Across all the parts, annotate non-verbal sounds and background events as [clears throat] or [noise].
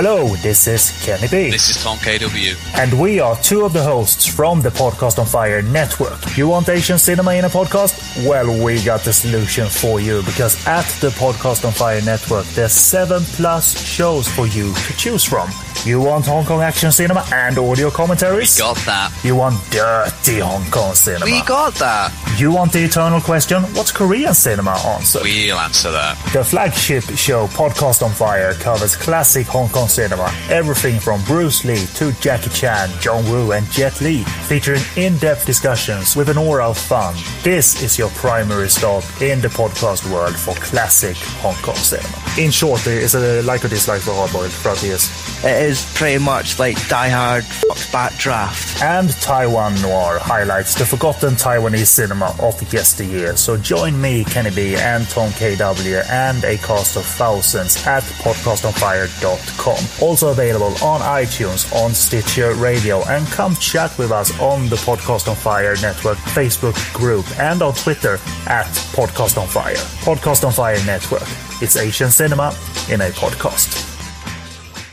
Hello, this is Kenny B. This is Tom KW. And we are two of the hosts from the Podcast on Fire network. You want Asian cinema in a podcast? Well, we got the solution for you because at the Podcast on Fire network, there's seven plus shows for you to choose from. You want Hong Kong action cinema and audio commentaries? We got that. You want dirty Hong Kong cinema? We got that. You want the eternal question? What's Korean cinema answer? We'll answer that. The flagship show Podcast on Fire covers classic Hong Kong cinema, everything from Bruce Lee to Jackie Chan, John Woo, and Jet Li, featuring in-depth discussions with an aura of fun. This is your primary stop in the podcast world for classic Hong Kong cinema. In short, eh, it's a like or dislike for hardboiled throughout the years. It is pretty much like Die Hard fucked Backdraft. And Taiwan Noir highlights the forgotten Taiwanese cinema of yesteryear. So join me, Kenny B, and Tom KW, and a cast of thousands at podcastonfire.com. Also available on iTunes, on Stitcher Radio, and come chat with us on the Podcast on Fire Network Facebook group and on Twitter at Podcast on Fire. Podcast on Fire Network. It's Asian cinema in a podcast.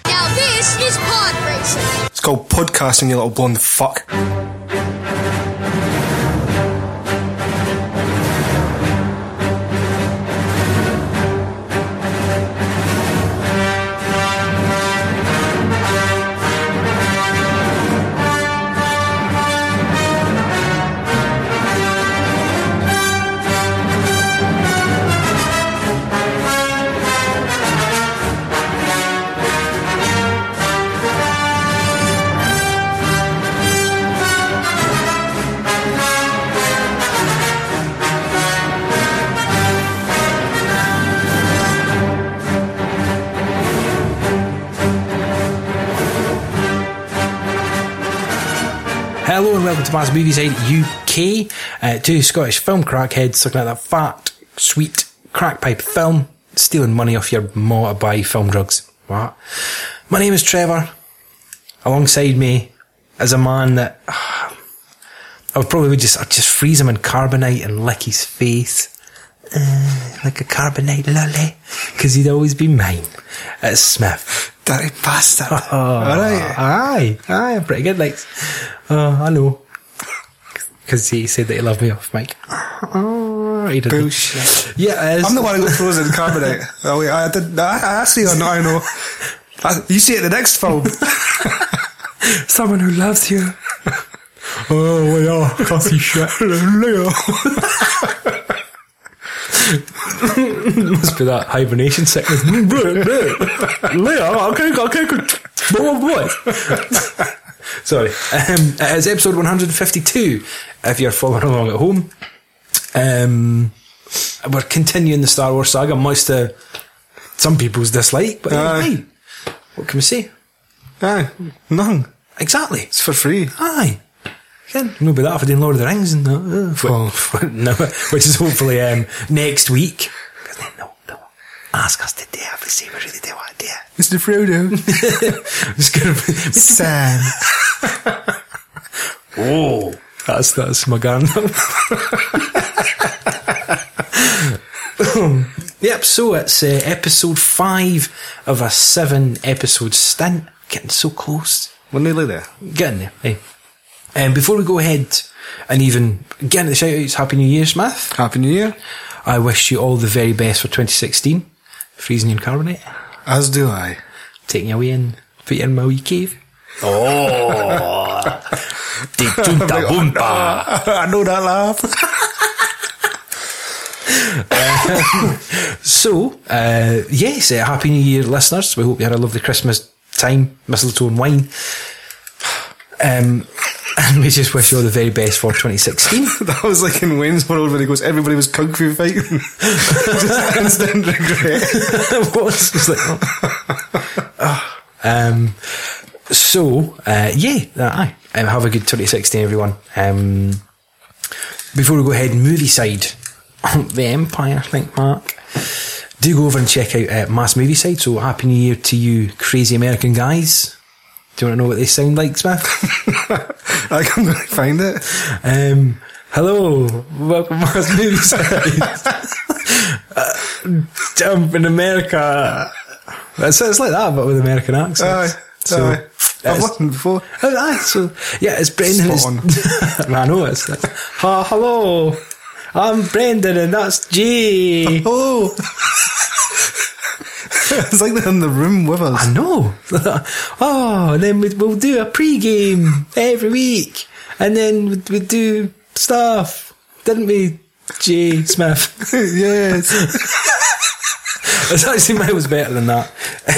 Now this is pod racing. It's called podcasting, you little blonde fuck. Welcome to Mass Movie Side UK. Uh, two Scottish film crackheads looking at that fat, sweet crack pipe film, stealing money off your ma to buy film drugs. What? My name is Trevor. Alongside me is a man that [sighs] I would probably just I'd just freeze him in carbonite and lick his face. Uh, like a carbonite lolly, because he'd always be mine. It's Smith. Dirty bastard. [laughs] Oh, Alright. Aye, aye, pretty good. Like, oh, I know. Because he said that he loved me off mic. Oh, he didn't. Bullshit. Yeah, it is. I'm the one who got frozen in carbonite. [laughs] Oh, wait, I did. I, I actually don't know. I know. I, you see it in the next film. [laughs] Someone who loves you. oh, we are. Coffee shit. Leo. Must be that hibernation sickness. Leo, okay, okay, good. Boy, boy. Sorry. Um, it is episode 152, if you're following along at home. Um, we're continuing the Star Wars saga, most of some people's dislike, but Aye. hey, what can we say? Aye, none. Exactly. It's for free. Aye. Again, maybe that if I did Lord of the Rings and that. Uh, [laughs] Oh. no, which is hopefully um, next week. Because they'll, they'll ask us to do it if we say we really do want to do it. Mr. Frodo. [laughs] Just gonna be, [laughs] Sam. oh, that's that's my Gandalf. yep. So it's uh, episode five of a seven episode stint. Getting so close. We're nearly there. Getting there. Hey. Um, before we go ahead and even get into the shout outs, Happy New Year, Smith. Happy New Year. I wish you all the very best for 2016. Freezing you in carbonite. As do I. Taking you away and put you in my wee cave. Oh. Di junta boompa. I know that laugh. [laughs] So, uh, yes, uh, Happy New Year, listeners. We hope you had a lovely Christmas time, mistletoe and wine. Um, and we just wish you all the very best for 2016. [laughs] that was like in Wayne's World when he goes, everybody was kung fu fighting. [laughs] Just instant regret. [laughs] it was just like, oh. um, so, uh, yeah, uh, aye. Um, have a good 2016, everyone. Um, before we go ahead, movie side, the Empire, I think, Mark. Do go over and check out uh, Mass Movie Side. So, Happy New Year to you, crazy American guys. Do you want to know what they sound like, Smith? [laughs] I can going to find it. Um, hello, welcome to Movie Side. uh, jump in America. It's, it's like that, but with American accents. Aye. So, aye. I've listened before. Oh, aye, so yeah, it's Brendan. Spot It's, [laughs] I know it's. Ha, hello, I'm Brendan, and that's G. [laughs] Oh! [laughs] it's like they're in the room with us. I know. [laughs] oh, and then we'd, we'll do a pre-game every week, and then we'd, we'd do stuff, didn't we, Jay Smith? [laughs] yes. It's actually miles better than that.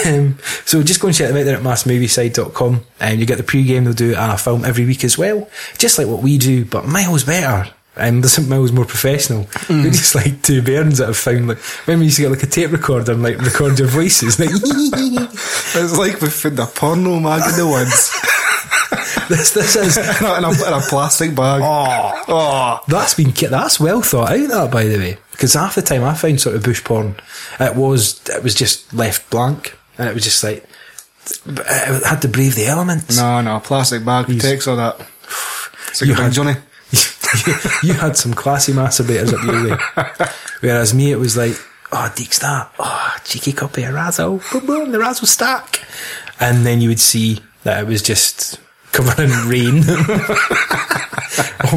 Um, so just go and check them out there at massmovieside.com and you get the pre-game, they'll do a film every week as well. Just like what we do, but miles better. And this miles more professional. Mm. We're just like two bairns that have found like when we used to get like a tape recorder and like record your voices. Like [laughs] It's like we found a porno mag in the woods. [laughs] this this is in, a, in, a, in a plastic bag. Oh. oh. That's been that's well thought out. That by the way, because half the time I found sort of bush porn, it was it was just left blank, and it was just like it had to brave the elements. No, no, plastic bag takes all that. It's like You had- Johnny. [laughs] you had some classy masturbators up your way, [laughs] whereas me it was like, oh, Deek's that, oh, cheeky copy of Razzle, boom, boom, the Razzle stack, and then you would see that it was just covered in [laughs] rain.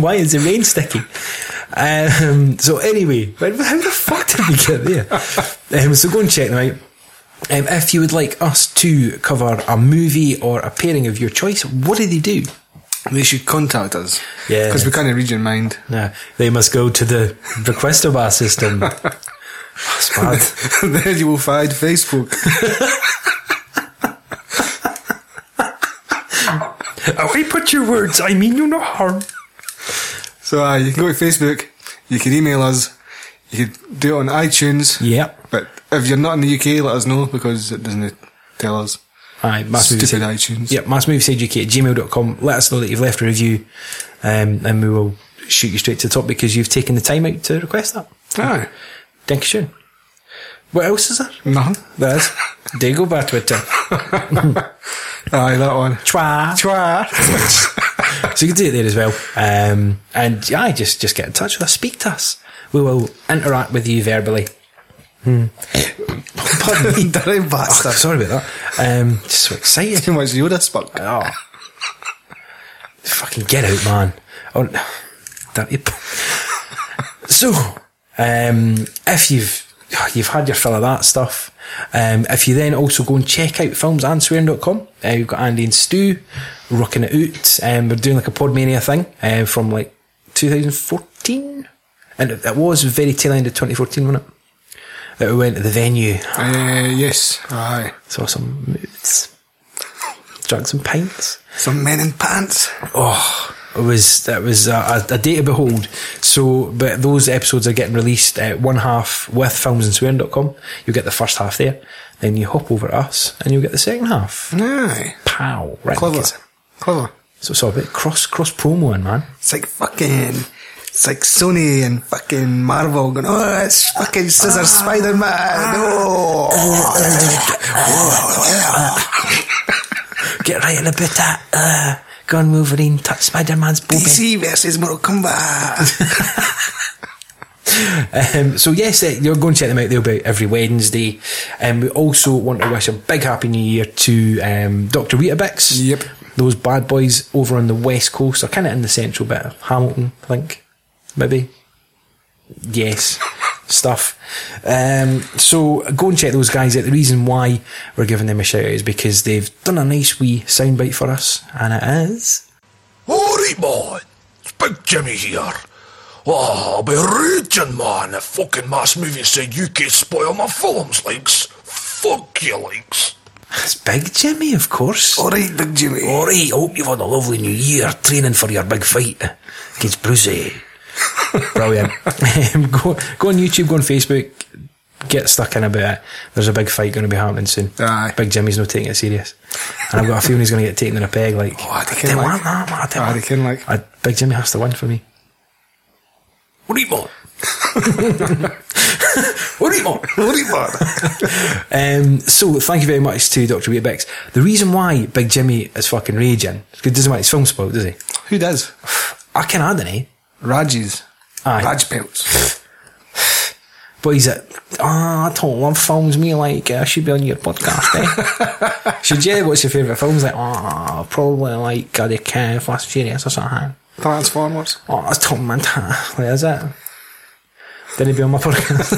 Why is the rain sticky? Um, so anyway, how the fuck did we get there? Um, so go and check them out. Um, if you would like us to cover a movie or a pairing of your choice, what do they do? They should contact us. Yeah. Because we can't read your mind. Nah, they must go to the Requestobar system. That's bad. then you will find Facebook. [laughs] I put your words, I mean you no harm. So uh, you can go to Facebook, you can email us, you can do it on iTunes. Yep. But if you're not in the UK, let us know because it doesn't tell us. Aye, Mass Stupid Movie iTunes. Yep, massmoviesageuk at gmail.com. Let us know that you've left a review um, and we will shoot you straight to the top because you've taken the time out to request that. Aye. Thank you, Sean. What else is there? Nothing. There is. Dago by Twitter. [laughs] Aye, that one. Chwa. Chwa. [laughs] So you can do it there as well. Um, and yeah, just just get in touch with us, speak to us. We will interact with you verbally. [laughs] Pardon me, dirty Oh, sorry about that. Um, just so excited. Too much Yoda spunk. [laughs] Oh. Fucking get out, man. Oh, dirty. p- so, um, if you've you've had your fill of that stuff, um, if you then also go and check out filmsandswearing.com, uh, you've got Andy and Stu rocking it out. Um, we're doing like a Podmania thing uh, from like 2014, and it, it was very tail end of 2014, wasn't it? That we went to the venue, Uh, yes. Aye. saw some moves, drank some pints. Some men in pants. Oh, it was that was a, a, a day to behold. So, but those episodes are getting released at one half with filmsandswearing.com. You'll get the first half there. Then you hop over to us and you'll get the second half. Aye. Pow. Right. Clever. Clever. So it's all about cross, cross promoing, man. It's like fucking. It's like Sony and fucking Marvel going, oh, it's fucking Scissor Spider Man. Oh. [laughs] Get right in a bit of, uh, go on Wolverine, touch Spider-Man's booby. DC versus Mortal Kombat. [laughs] Um, so yes, uh, you're going to check them out. They'll be every Wednesday. And we also want to wish a big happy new year to um, Dr. Weetabix. Yep. Those bad boys over on the west coast are kind of in the central bit of Hamilton, I think. Maybe. Yes. Stuff. Um, so go and check those guys out. The reason why we're giving them a shout out is because they've done a nice wee soundbite for us, and it is. Alright, man. It's Big Jimmy here. Oh, I'll be raging, man, if fucking Mass Movie said UK spoil my films, likes. Fuck you, likes. It's Big Jimmy, of course. Alright, Big Jimmy. Alright, I hope you've had a lovely new year training for your big fight against Brucey. Brilliant. Um, go, go on YouTube, go on Facebook, get stuck in about it. There's a big fight going to be happening soon. Aye. Big Jimmy's not taking it serious. And I've got a feeling he's going to get taken in a peg. Like, Oh, I I don't like- want that, man. I don't Aye, want- can like- I- Big Jimmy has to win for me. Alright, man. Alright, man. Alright, man. Um, so thank you very much to Dr. Weetabix. The reason why Big Jimmy is fucking raging, because he doesn't want his film spoiled, does he? Who does? I can add any. Rajis. Aye. Raj pelts. [sighs] But he's like, ah, I don't love films me like I should be on your podcast. Eh? [laughs] should you? What's your favourite films? Like, ah, probably like uh, the King, Fast Furious or something. Transformers. Oh, that's Tom Montana. Like, is it? Didn't be on my [laughs] podcast.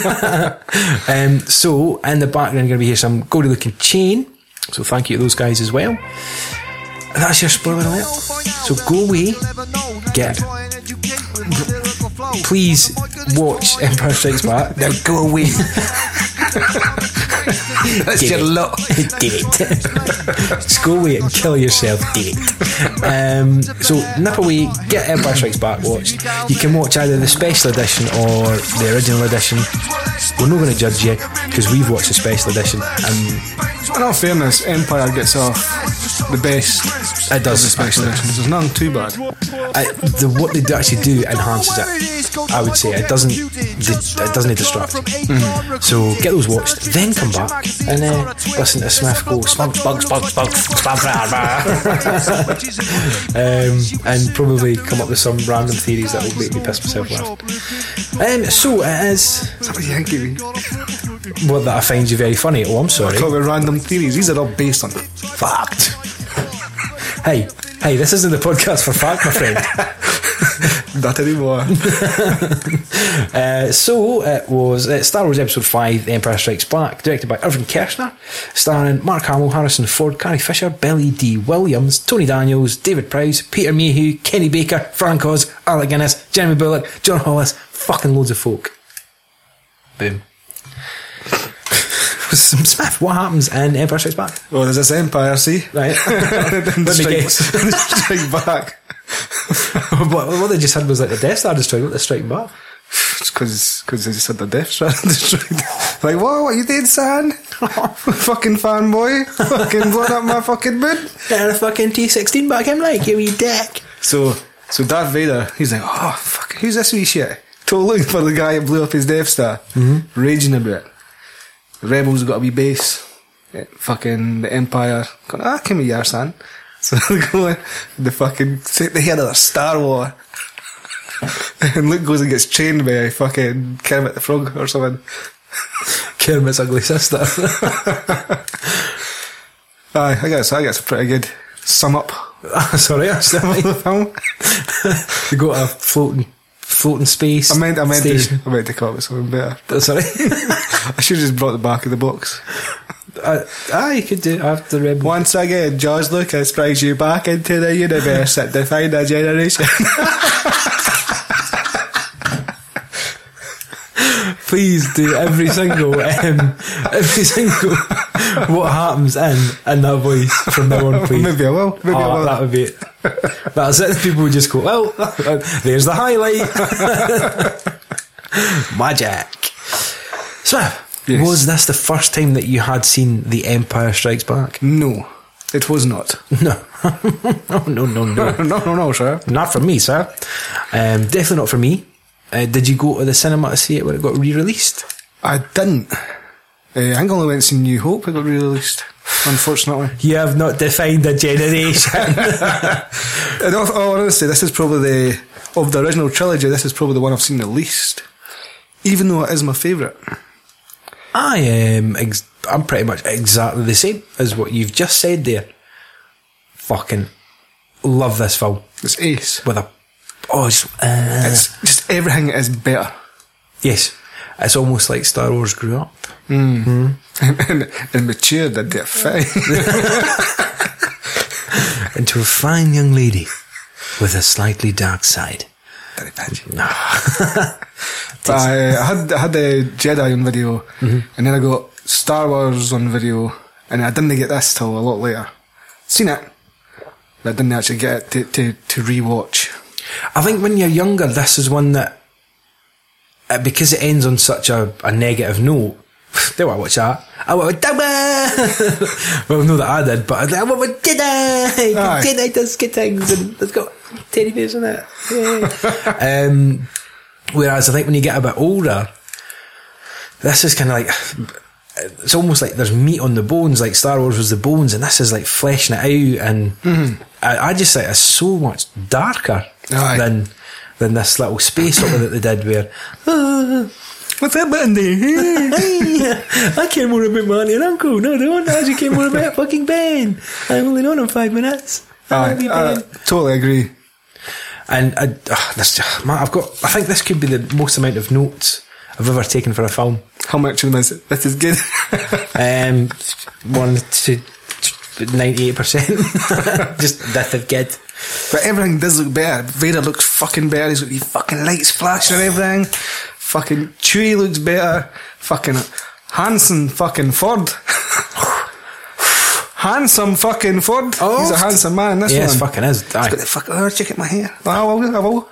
[laughs] um, so, in the background, you're going to be hear some gory looking chain. So, thank you to those guys as well. And that's your spoiler alert. So, go away, get. Please watch Empire Strikes Back. Now go away. [laughs] That's Did your it. lot. Did it. [laughs] Just go away and kill yourself. Did it. Um, so nip away, get Empire Strikes Back watched. You can watch either the special edition or the original edition. We're not going to judge you because we've watched the special edition and In all fairness, Empire gets off the best. It does special editions. There's none too bad. I, the, what they do actually do enhances it. I would say it doesn't. It doesn't distract. So get those watched, then come back and uh, listen to Smith go spunk, spunk, spunk, blah, blah." [laughs] um, and probably come up with some random theories that will make me piss myself laugh. Um, so it is Somebody Yankee what that I find you very funny. Oh, I'm sorry. Talk about random theories. These are all based on Fact. Hey, hey, this isn't the podcast for fact, my friend. [laughs] not anymore. [laughs] Uh, so it was uh, Star Wars Episode 5 The Empire Strikes Back, directed by Irvin Kershner, starring Mark Hamill, Harrison Ford, Carrie Fisher, Billy Dee Williams, Tony Daniels, David Prowse, Peter Mayhew, Kenny Baker, Frank Oz, Alec Guinness, Jeremy Bulloch, John Hollis, fucking loads of folk. Boom. [laughs] Smith, what happens in Empire Strikes Back? well, there's this Empire, see? Right. [laughs] [laughs] Let me guess. strike back. what, what they just had was like the Death Star destroyed, what they're striking back. Because because they just had the Death Star destroyed. Like, what? What you did, son? fucking fanboy. fucking blowing up my fucking moon. Got a fucking T16 back I'm like, you wee dick. So, so Darth Vader, he's like, oh, fuck, who's this wee shit? Totally looking for the guy who blew up his Death Star. Mm-hmm. Raging about it. The rebels got a wee base. Yeah, fucking the Empire. Going, ah, come here, son. So they go in, the fucking, they hear another Star War. [laughs] and Luke goes and gets chained by a fucking Kermit the Frog or something. [laughs] Kermit's ugly sister. [laughs] Aye, I guess, I guess a pretty good sum up Sorry, of sorry. the film. you got a floating, floating space. I meant, I meant, to, I meant to call it something better. Oh, Sorry. [laughs] I should have just brought the back of the box. uh, ah, you could do it after the rebel. Once again, George Lucas brings you back into the universe that defined a generation. [laughs] Please do every single, um, every single what happens in in that voice from now on, please. [laughs] Maybe I will. Maybe I Oh, will. that would be it. [laughs] That's it. People would just go, well, there's the highlight. [laughs] Magic. Smith, Yes. was this the first time that you had seen The Empire Strikes Back? No, it was not. [laughs] No. oh, no, no, no. no, no, no, sir. Not for me, sir. Um, definitely not for me. Uh, did you go to the cinema to see it when it got re-released? I didn't. Uh, I think I only went to see New Hope. It got re released, unfortunately. You have not defined a generation. [laughs] And all, all honestly, this is probably the of the original trilogy. This is probably the one I've seen the least, even though it is my favourite. I am. Ex- I'm pretty much exactly the same as what you've just said there. Fucking love this film It's ace. with a. Oh, it's, uh, It's just everything is better. yes. It's almost like Star Wars grew up. And, and matured into a thing. into a fine young lady with a slightly dark side. Very bad. Nah. But I, had I had the Jedi on video, Mm-hmm. and then I got Star Wars on video, and I didn't get this till a lot later. Seen it, but I didn't actually get it to to, to rewatch. I think when you're younger, this is one that, uh, because it ends on such a, a negative note, [sighs] do I watch that? I went, Dabba! [laughs] well, no, that I did, but I was like, I went, did I? Aye. Does good things and it's got teddy bears in it. [laughs] Um, whereas I think when you get a bit older, this is kind of like, it's almost like there's meat on the bones, like Star Wars was the bones, and this is like fleshing it out, and I, I just think it's so much darker Aye. than than this little space opera that they did where. [laughs] "Ah." What's that button there? [laughs] I care more about Marty and Uncle. No, I don't. I actually care more about fucking Ben. I've only known him five minutes. I love Aye, I totally agree. And I, uh, this, man, I've got. I think this could be the most amount of notes I've ever taken for a film. How much of them is it? This is good. [laughs] Um, one to ninety-eight percent. [laughs] Just that of good. but everything does look better. Vader looks fucking better. He's got these fucking lights flashing and everything. Fucking Chewie looks better. Fucking Hanson fucking Ford. handsome fucking Ford. [laughs] Oh. He's a handsome man. This Yes, one. fucking is. He's got Aye. the fucking. Oh, check out my hair. Oh, I will. I will.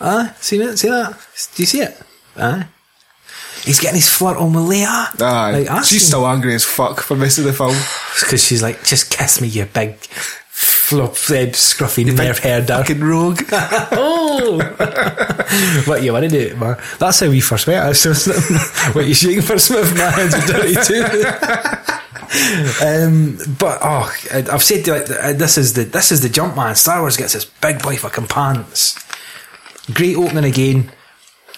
Aye, see that? See that? Do you see it? Aye. He's getting his flirt on with Leia. Aye. Like, She's still angry as fuck for missing the film. [sighs] because she's like, just kiss me, you big flop, uh, scruffy nerve hair down. Fucking rogue. [laughs] oh, what you want to do, man? That's how we first met. us, [laughs] what you shaking for Smith? My hands are dirty too. [laughs] um, but oh, I've said like uh, this is the this is the jump man. Star Wars gets this big boy fucking pants. Great opening again.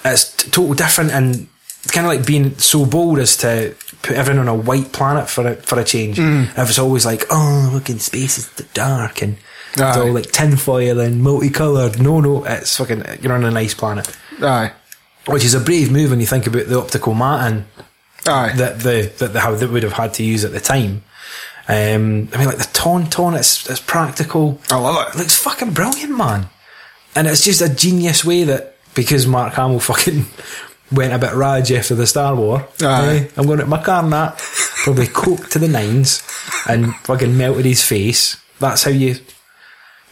It's t- total different and kind of like being so bold as to put everyone on a white planet for a for a change. If it's always like, oh, look in space, it's the dark and it's all like tinfoil and multicoloured. No, no, it's fucking you're on a nice planet, Aye. which is a brave move when you think about the optical matting Aye. that the that the how they would have had to use at the time. Um, I mean, like the tauntaun, it's it's practical. I love it. looks fucking brilliant, man. And it's just a genius way that because Mark Hamill fucking went a bit raj after the Star War. Aye. eh, I'm going to my carnat, probably coked to the nines, and fucking melted his face. That's how you.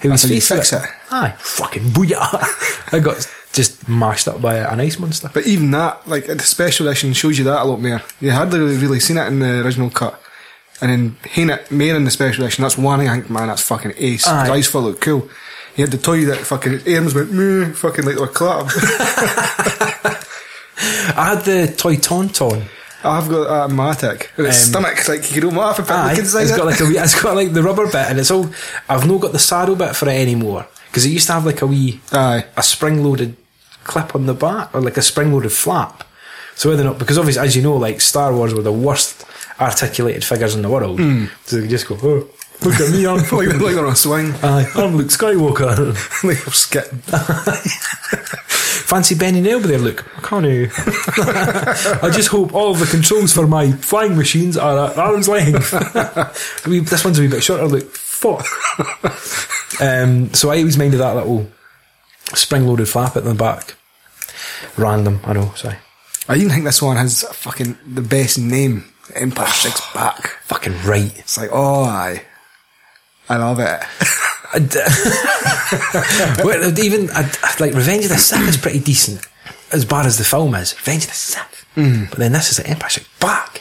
How That's how you fix looked. it. Aye, fucking booyah! [laughs] I got just mashed up by an ice monster. But even that, like the special edition, shows you that a lot more. You hardly really, seen it in the original cut. And then seeing it more in the special edition, that's one I think, man, that's fucking ace. Aye. Eyes full look cool. He had the toy that fucking, his arms went, meh, fucking like were clapped. [laughs] [laughs] I had the toy tauntaun. I've got that in my attic. Its Um, stomach, like, you want to put Aye, look inside it's it. got like a wee, it's got like the rubber bit, and it's all. I've not got the saddle bit for it anymore because it used to have like a wee Aye. a spring loaded clip on the back or like a spring loaded flap. So whether or not because obviously as you know, like Star Wars were the worst articulated figures in the world, so you just go, oh, look at me, I'm [laughs] like, fucking. like on a swing. Aye, I'm Luke Skywalker. [laughs] like they're skitting. Fancy Benny Nail there, Luke. I can't. [laughs] I just hope all of the controls for my flying machines are at arm's length. [laughs] We- this one's a wee bit shorter, Luke. Fuck. um, so I always minded that little spring loaded flap at the back. Random, I know, sorry. I even think this one has fucking the best name. Empire Strikes [sighs] Back. Fucking right. It's like, oh, aye. I love it. [laughs] I d- [laughs] Well, even like Revenge of the Sith is pretty decent, as bad as the film is. Revenge of the Sith, Mm. but then this is the Empire Strikes Back,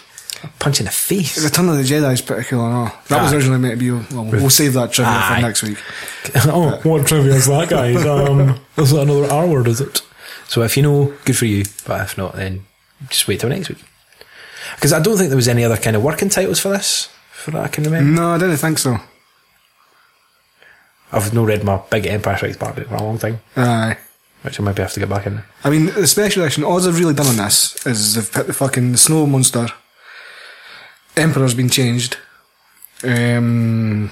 punch in the face. Return of the Jedi is pretty cool, I know. That was originally meant to be, well, we'll save that trivia for next week. [laughs] oh, what trivia is that, guys? [laughs] Um, is that another R word? Is it? So if you know, good for you. But if not, then just wait till next week. Because I don't think there was any other kind of working titles for this, for that I can remember. No, I didn't think so. I've not read my big Empire Strikes Back book for a long time, Aye. which I might have to get back in. I mean, the special edition, all they've really done on this is they've put the fucking snow monster. Emperor's been changed. Um,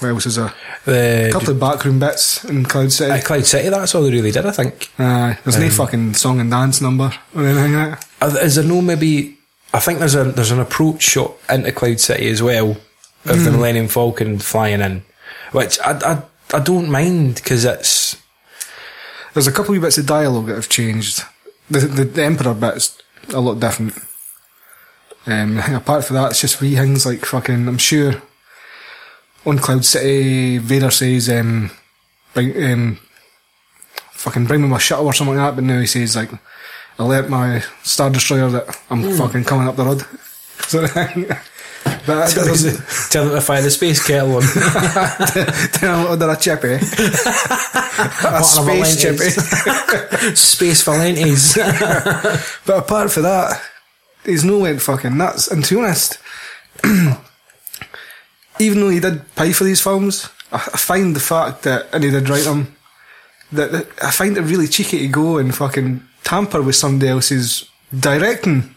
what else is there? The A couple of backroom bits in Cloud City. at Cloud City, that's all they really did, I think. Aye. There's Um, no fucking song and dance number or anything like that. Uh, Is there no maybe? I think there's a there's an approach shot into Cloud City as well of the Millennium Falcon flying in, which I I, I don't mind because it's There's a couple of bits of dialogue that have changed. The, the, the Emperor bit's a lot different. Um, [laughs] apart from that, it's just wee things like fucking, I'm sure on Cloud City, Vader says, um, bring, um, fucking bring me my shuttle or something like that, but now he says, like, alert my Star Destroyer that I'm fucking coming up the road. Sort of thing. But that tell doesn't, them, [laughs] tell them to fire the space kettle on. [laughs] tell him under a chippy. [laughs] a What space chippy. space Valentes. But apart from that, he's no went fucking nuts. And to be honest, [clears throat] even though he did pay for these films, I, find the fact that, and he did write them, that, that I find it really cheeky to go and fucking tamper with somebody else's directing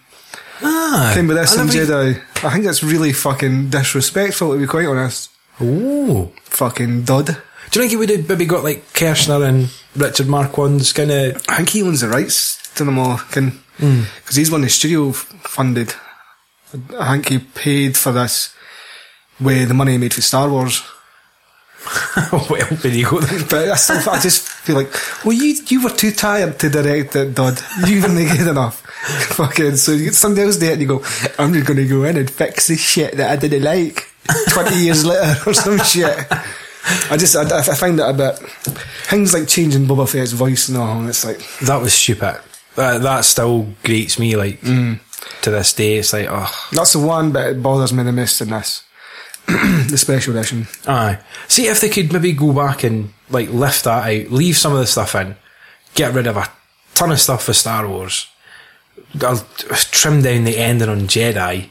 Ah, came with this I in Jedi. I think it's really fucking disrespectful to be quite honest. Oh. Fucking dud. Do you think he would have maybe got like Kershner and Richard Marquand's kind of. I think he owns the rights to them all, because he's one of the studio funded. I think he paid for this with the money he made for Star Wars. [laughs] well, there you go then. But I, still, I just feel like, well, you you were too tired to direct it, Dud. You weren't [laughs] good enough. [laughs] Fucking, so you get somebody else there and you go, I'm just going to go in and fix this shit that I didn't like 20 [laughs] years later or some shit. I just, I, I find that a bit, things like changing Boba Fett's voice and all, and it's like, That was stupid. That, that still grates me, like, Mm. to this day. It's like, oh. that's the one bit that bothers me the most in this. [clears throat] the special edition. Aye. See if they could maybe go back and, like, lift that out, leave some of the stuff in, get rid of a ton of stuff for Star Wars, I'll trim down the ending on Jedi.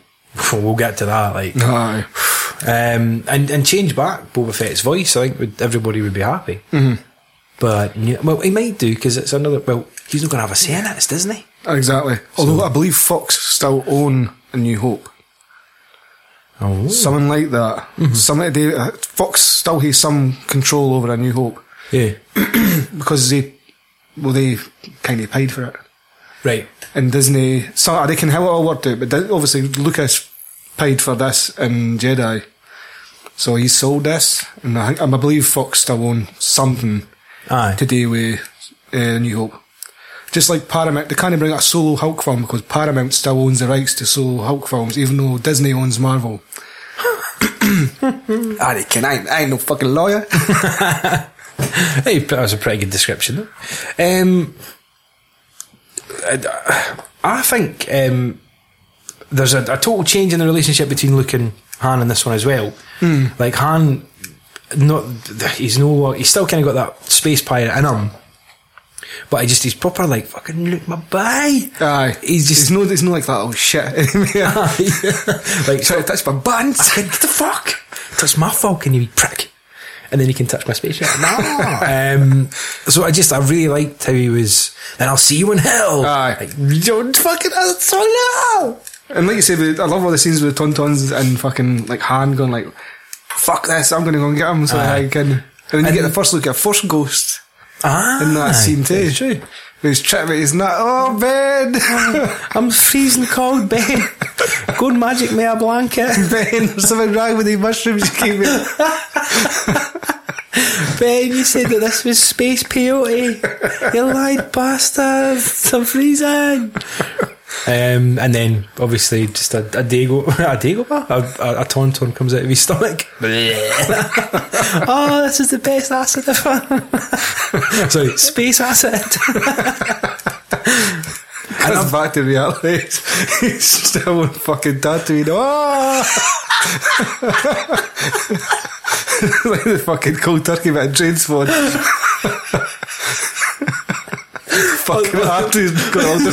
We'll get to that, like. Aye. um, and and change back Boba Fett's voice. I think everybody would be happy. Mm-hmm. But yeah, well, he might do because it's another. Well, he's not going to have a say in it. It's Disney. Exactly. Although I believe Fox still own A New Hope. Oh, Something like that. Something they, uh, Fox still has some control over A New Hope. yeah, [clears throat] because they well they kind of paid for it right. and Disney so I can how it all worked out but obviously Lucas paid for this in Jedi so he sold this and I, think, I believe Fox still own something Aye. to do with uh, New Hope just like Paramount they can't bring out a solo Hulk film because Paramount still owns the rights to solo Hulk films even though Disney owns Marvel [laughs] I reckon I, I ain't no fucking lawyer [laughs] Hey, that was a pretty good description. though. Um, I, I think um, there's a, a total change in the relationship between Luke and Han in this one as well. Like Han, not he's no he's still kind of got that space pirate in him, but I just he's proper like fucking Luke my boy. Aye, He's just he's no, he's no like that. Oh shit! [laughs] [laughs] like to touch my buns. I said, "What the fuck? Touch my Falcon, you prick!" And then he can touch my spaceship. No. [laughs] um, so I just, I really liked how he was. And I'll see you in hell. Aye. Like, you don't fucking. That's so low. And like you said, I love all the scenes with Tauntauns and fucking like Han going like, "Fuck this! I'm going to go and get him." So Aye. I can. And then you And- get the first look at Force Ghost Ah, in that scene too. True. Tripping with his nut. Oh, Ben! [laughs] I'm freezing cold, Ben. Go and magic me a blanket. [laughs] ben, there's something wrong with the mushrooms you me. [laughs] Ben, you said that this was space peyote. You lied, bastard. I'm freezing. Um, and then, obviously, just a, a dago, [laughs] a dago, a, a, a tauntaun comes out of his stomach. [laughs] [laughs] oh, this is the best acid ever. Sorry, space acid. and I'm back to reality. He's still on fucking Tatooine. Oh! like the fucking cold turkey bit of train spawn. Fucking Artie's got all the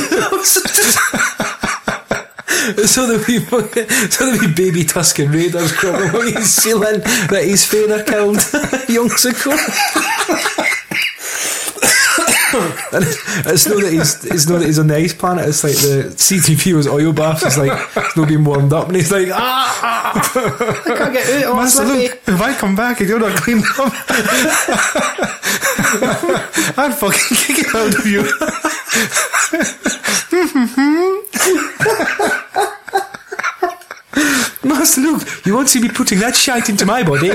so the wee, fucking- so the wee baby Tusken Raiders crawling along his ceiling that his father killed [laughs] yonks ago. [coughs] and it's not that he's it's not that he's on the ice planet. It's like the CTP was oil baths. It's like it's not being warmed up, and he's like, ah, I can't get out. Master slippy." Luke, if I come back you're not cleaned up, [laughs] I'd fucking kick it out of you. Master Luke, you won't see me putting that shite into my body.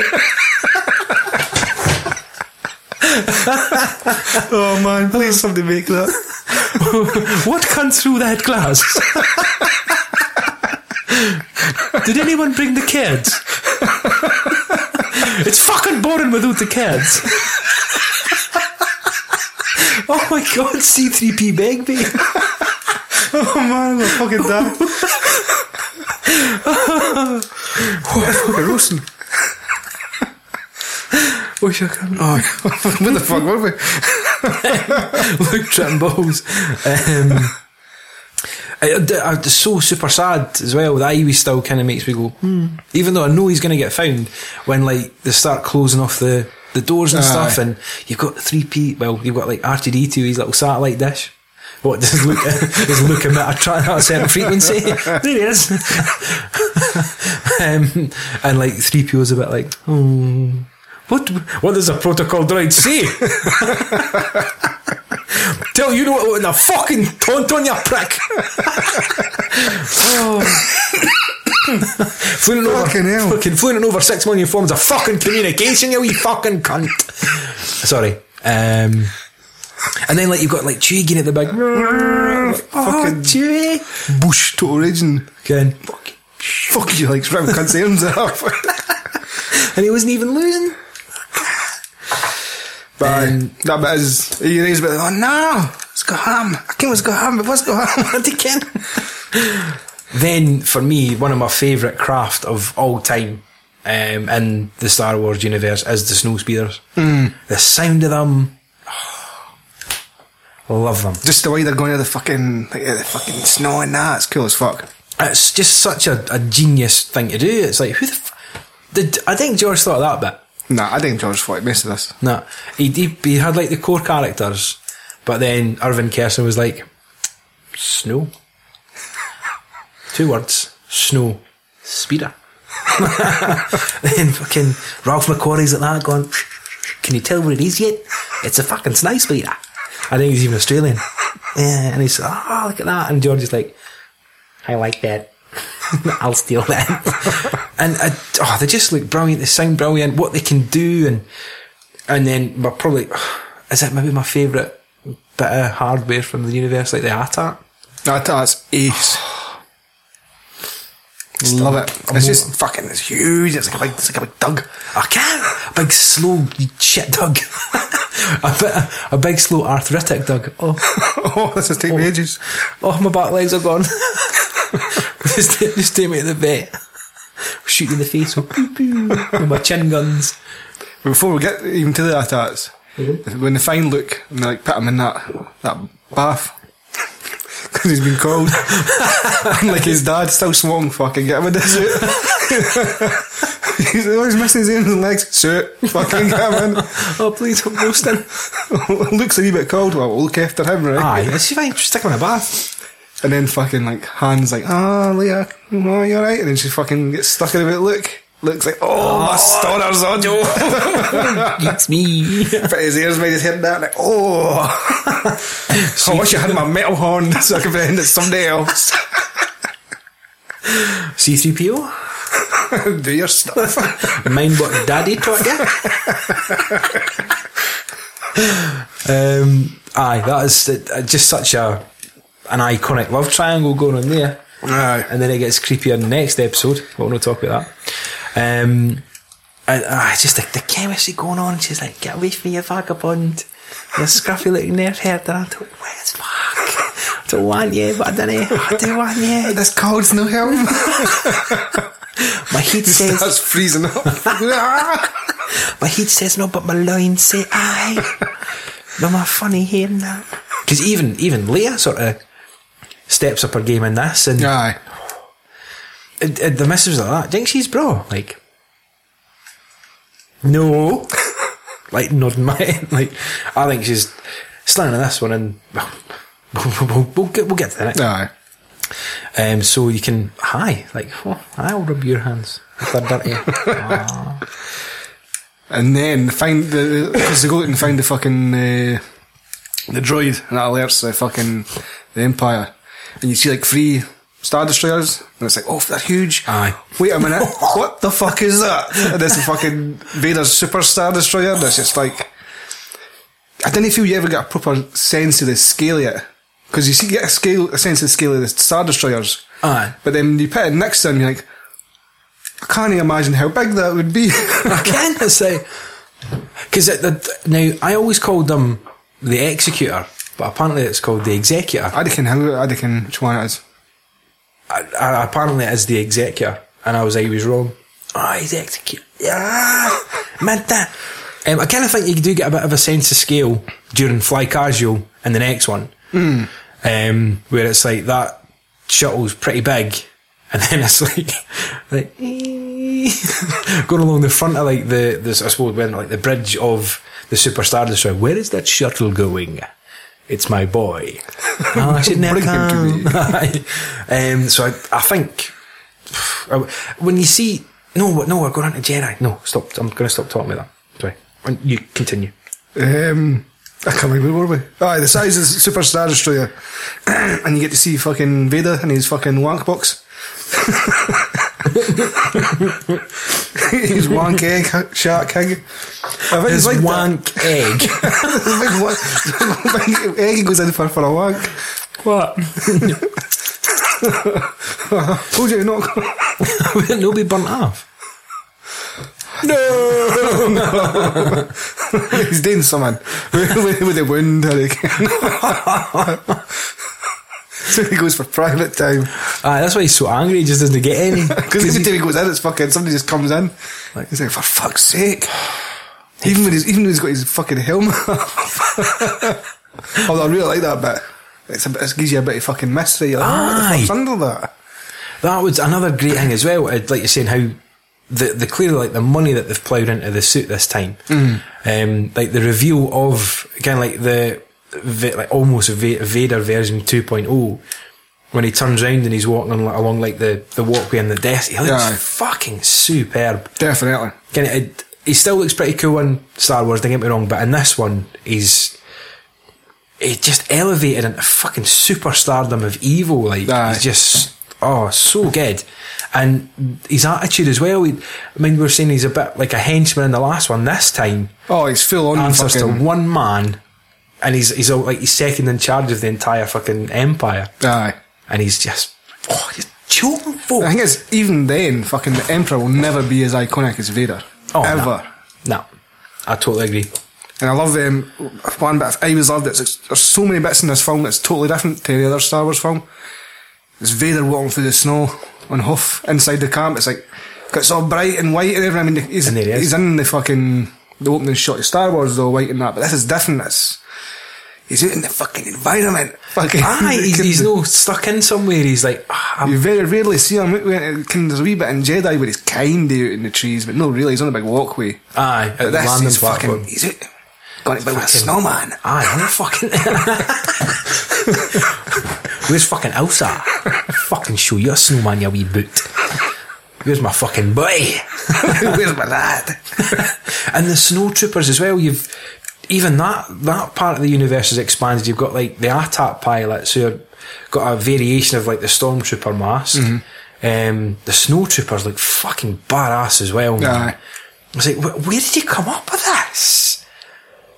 Oh man, please somebody make that. what comes through that glass? Did anyone bring the kids? it's fucking boring without the kids. Oh my god, C3P Begbie. [laughs] Oh man, I'm fucking die. fucking roasting. Wish I could. Oh, [laughs] what the fuck were we? Luke balls. Um, I, it's so super sad as well. That Ivy still kind of makes me go, hmm. Even though I know he's going to get found when like they start closing off the, the doors and Aye. stuff, and you've got three P. Well, you've got like R two D two his little satellite dish. What [laughs] does Luke does Luke emit a, tra- at a certain frequency? [laughs] there he is. [laughs] um, and like three PO's a bit like, oh, what what does a protocol droid say? Tell you know what in the fucking tauntaun you prick. [laughs] Fluent over, Fucking hell. fucking over six million forms of fucking communication, you wee fucking cunt. Sorry. Um, and then like you've got like Chewie getting at the big oh, Fucking- Chewie. Bush total raging. Again. Fuck you, like, arms up. [laughs] And he wasn't even losing. But Um, that bit is, he bit like, oh no, it's got ham. I can't what's got ham, but what's got ham? What he can. Then for me, one of my favourite craft of all time um, in the Star Wars universe is the snow speeders. Hmm. The sound of them. [sighs] love them. Just the way they're going to the fucking, like, the fucking snow and that, it's cool as fuck. It's just such a, a genius thing to do. It's like, who the f- did, I think George thought of that bit. Nah, I think George Floyd missed this. No, he, he he had like the core characters, but then Irvin Kershner was like, snow. Two words, snow, speeder. [laughs] then fucking Ralph McQuarrie's at that going, can you tell where it is yet? It's a fucking snow speeder. I think he's even Australian. Yeah, and he's oh look at that, and George is like, I like that. [laughs] I'll steal that. [laughs] and uh, oh, they just look brilliant. They sound brilliant. What they can do, and and then my probably [sighs] is it maybe my favourite bit of hardware from the universe, like the ATAT. That, that's ace. [sighs] [sighs] Love it. It's just fucking, it's huge. It's like a big, it's like a big dug. I can't. A big slow shit dog. [laughs] a bit, a big slow arthritic dog. Oh, [laughs] oh, this is taking me ages. oh, my back legs are gone. [laughs] just, just take me to the vet. Shoot you in the face with, pew, pew, with my chin guns. Before we get even to the atats, mm-hmm. when they find Luke and they like put him in that that bath because he's been cold, [laughs] like his dad still swung fucking get him in the suit. [laughs] he's always missing his arms and legs. Suit, fucking get him in. Oh, please, I'm roasting. [laughs] Looks a wee bit cold. Well, we'll look after him, right? Aye, it's fine. Just stick him in a bath. And then fucking like Han's like, ah, Leia, oh, you alright? And then she fucking gets stuck in a bit. Luke. Luke's like, oh, my stunner's on you. [laughs] It's me. [laughs] Put his ears made his head down. Like, oh, [laughs] I wish I had my metal horn so I could pretend it's somebody else. C3PO? Do your stuff. Mind what daddy taught you? um, aye, that is uh, just such a an iconic love triangle going on there. Aye. And then it gets creepier in the next episode. We'll not talk about that. Um, and uh, just like the chemistry going on. She's like, "Get away from me, you vagabond! You scruffy looking nerd head." And I thought, "Where's fuck? I don't want you, but I don't know. I do want you." [laughs] This cold's no help. [laughs] My heat [laughs] says, That's freezing up. my heat says no, but my lines say aye. no, my funny hair now. Because even even Leia sort of steps up her game in this, and Aye. it, it, the missus like that. She's bro? Like, no. [laughs] like nodding my head. Like, I think she's slanting in this one, and well, we'll, get we'll get to that. Aye. Um, so you can hi, like, oh, I'll rub your hands if they're dirty. Aw. [laughs] And then find the because they go out and find the fucking uh, the droid and that alerts the fucking the Empire, and you see like three star destroyers, and it's like, oh, they're huge. Aye. Wait a minute, [laughs] what the fuck is that? And it's a fucking Vader's super star destroyer. And it's just like, I didn't feel you ever get a proper sense of the scale yet, because you see, get a scale, a sense of the scale of the star destroyers. Aye. But then you put it next to them, you're like, I can't even imagine how big that would be. [laughs] I can't say because now I always called them the executor, but apparently it's called the executor. I reckon how I which one it is. I, I, apparently it is the executor, and I was I was wrong. Oh, he's executor. Yeah, meant that. Um, I kind of think you do get a bit of a sense of scale during Fly Casual and the next one, um, where it's like that shuttle's pretty big, and [laughs] then it's like like [laughs] going along the front of like the, the I suppose when like the bridge of the Super Star Destroyer. Where is that shuttle going? It's my boy. [laughs] oh, I should never Bring him to come. [laughs] um, so I, I think [sighs] when you see no, no, we're going on to Jedi. No, stop. I'm going to stop talking about that. Sorry. And You continue. Um, I can't remember where were we. Aye, the size is Super Star Destroyer, [clears throat] and you get to see fucking Vader and his fucking wank box. [laughs] [laughs] his wank egg shark egg. I think His it's like wank egg. that. big, big [laughs] [laughs] egg goes in for, for a wank. what? Told you not. It'll be burnt off. No, no. He's doing something with the wind hurricane. So [laughs] he goes for private time. Aye, that's why he's so angry. He just doesn't get any. [laughs] Because every time he goes in, it's fucking somebody just comes in. Like- he's like, for fuck's sake. Even when he's even when he's got his fucking helmet. [laughs] off. Although I really like that bit. It's a bit, it gives you a bit of fucking mystery. You're like, oh, Aye. fuck's under that? That was another great thing as well. I'd like you saying how the the clearly like the money that they've ploughed into the suit this time, um, like the reveal of kind of like the like almost Vader version 2.0 when he turns around and he's walking along, like the, the walkway in the desk. He looks Aye. fucking superb. Definitely. Kind of, it, he still looks pretty cool in Star Wars. Don't get me wrong, but in this one, he's he just elevated into fucking superstardom of evil. Like Aye. he's just oh so good, and his attitude as well. He, I mean, we are saying he's a bit like a henchman in the last one. This time, Oh, he's full on answers to fucking. one man, and he's he's all, like he's second in charge of the entire fucking empire, Aye. and he's just oh, he's choking folk. I think it's even then, fucking the Emperor will never be as iconic as Vader. Oh. Ever. No, I totally agree. And I love them. one bit I always loved it. There's so many bits in this film that's totally different to the other Star Wars film. It's Vader walking through the snow on Hoth inside the camp. It's like it's all bright and white and everything. I mean, he's, And there he is. he's in the fucking the opening shot of Star Wars though, white and that. But this is different. It's he's out in the fucking environment. Fucking, Aye, [laughs] he's, he's no stuck in somewhere. He's like, ah, You very rarely see him. There's a wee bit in Jedi where he's kind of out in the trees, but no, really, he's on a big walkway. Aye, But this, landing he's platform. fucking, he's out, going to build a snowman. Aye, I'm fucking. [laughs] Where's fucking Elsa? fucking show you a snowman, you wee boot. Where's my fucking boy? [laughs] Where's my lad? and the snow troopers as well. You've even that that part of the universe has expanded. You've got like the ATAT pilots who have got a variation of like the stormtrooper mask. Um, the snow troopers look fucking badass as well. Man. Aye. I was like, where did you come up with this?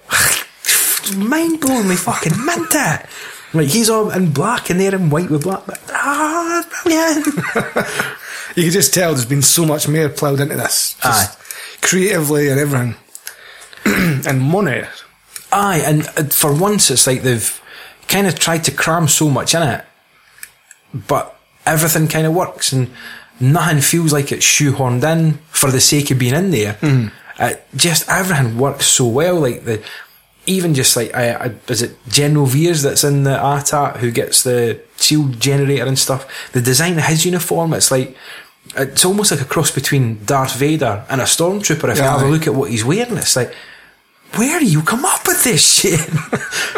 [sighs] Mind blowing me fucking mint it. Like he's all in black and they're in white with black. But, ah, brilliant. [laughs] You can just tell there's been so much more ploughed into this. Just Creatively and everything. And money. Aye, and uh, for once it's like they've kind of tried to cram so much in it, but everything kind of works and nothing feels like it's shoehorned in for the sake of being in there. Uh, just everything works so well. Like the even just like uh, uh, is it General Veers that's in the ATAT who gets the shield generator and stuff. The design of his uniform, it's like. It's almost like a cross between Darth Vader and a stormtrooper. If you Yeah, have a look at what he's wearing, it's like, where do you come up with this shit?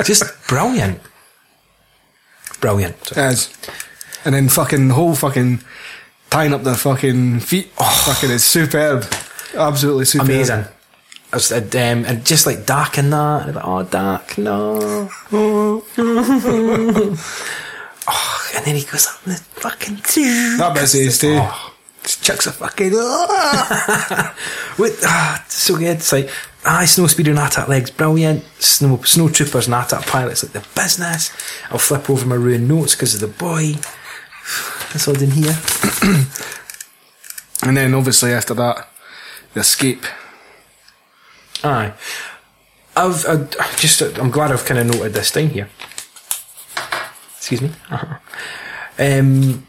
[laughs] Just brilliant. Brilliant. As. And then fucking the whole fucking tying up their fucking feet. Oh, fucking is superb. Absolutely superb. Amazing. I was, uh, um, and just like Dark and that. and like, oh, Dark, no. [laughs] [laughs] oh, and then he goes up the fucking. That bit says too. Oh. Chucks a fucking. With, ah, so good. It's like, aye, snow speeder and ATAT legs, brilliant. Snow, snow troopers and ATAT pilots, like the business. I'll flip over my ruined notes because of the boy. That's all in here. [clears throat] And then obviously after that, the escape. Aye. I've, i just, I'm glad I've kind of noted this down here. Excuse me. [laughs] um,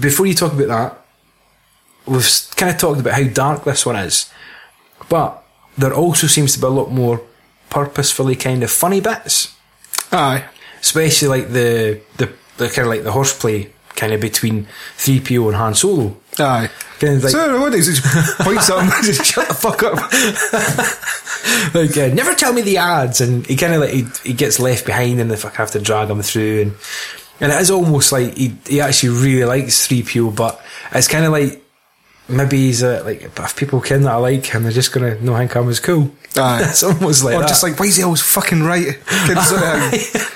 before you talk about that, we've kind of talked about how dark this one is, but there also seems to be a lot more purposefully kind of funny bits, Aye. especially like the the, the kind of like the horseplay kind of between 3PO and Han Solo. Aye. Kind of like, so what is it? Points at just shut the fuck up. [laughs] like, uh, never tell me the ads, and he kind of like he, he gets left behind, and they fuck have to drag him through, and and it is almost like he he actually really likes three PO, but it's kind of like maybe he's uh, like if people ken that I like him, they're just gonna know Hank Ham is cool. Aye. [laughs] it's almost like or that. just like, why is he always fucking right? [laughs]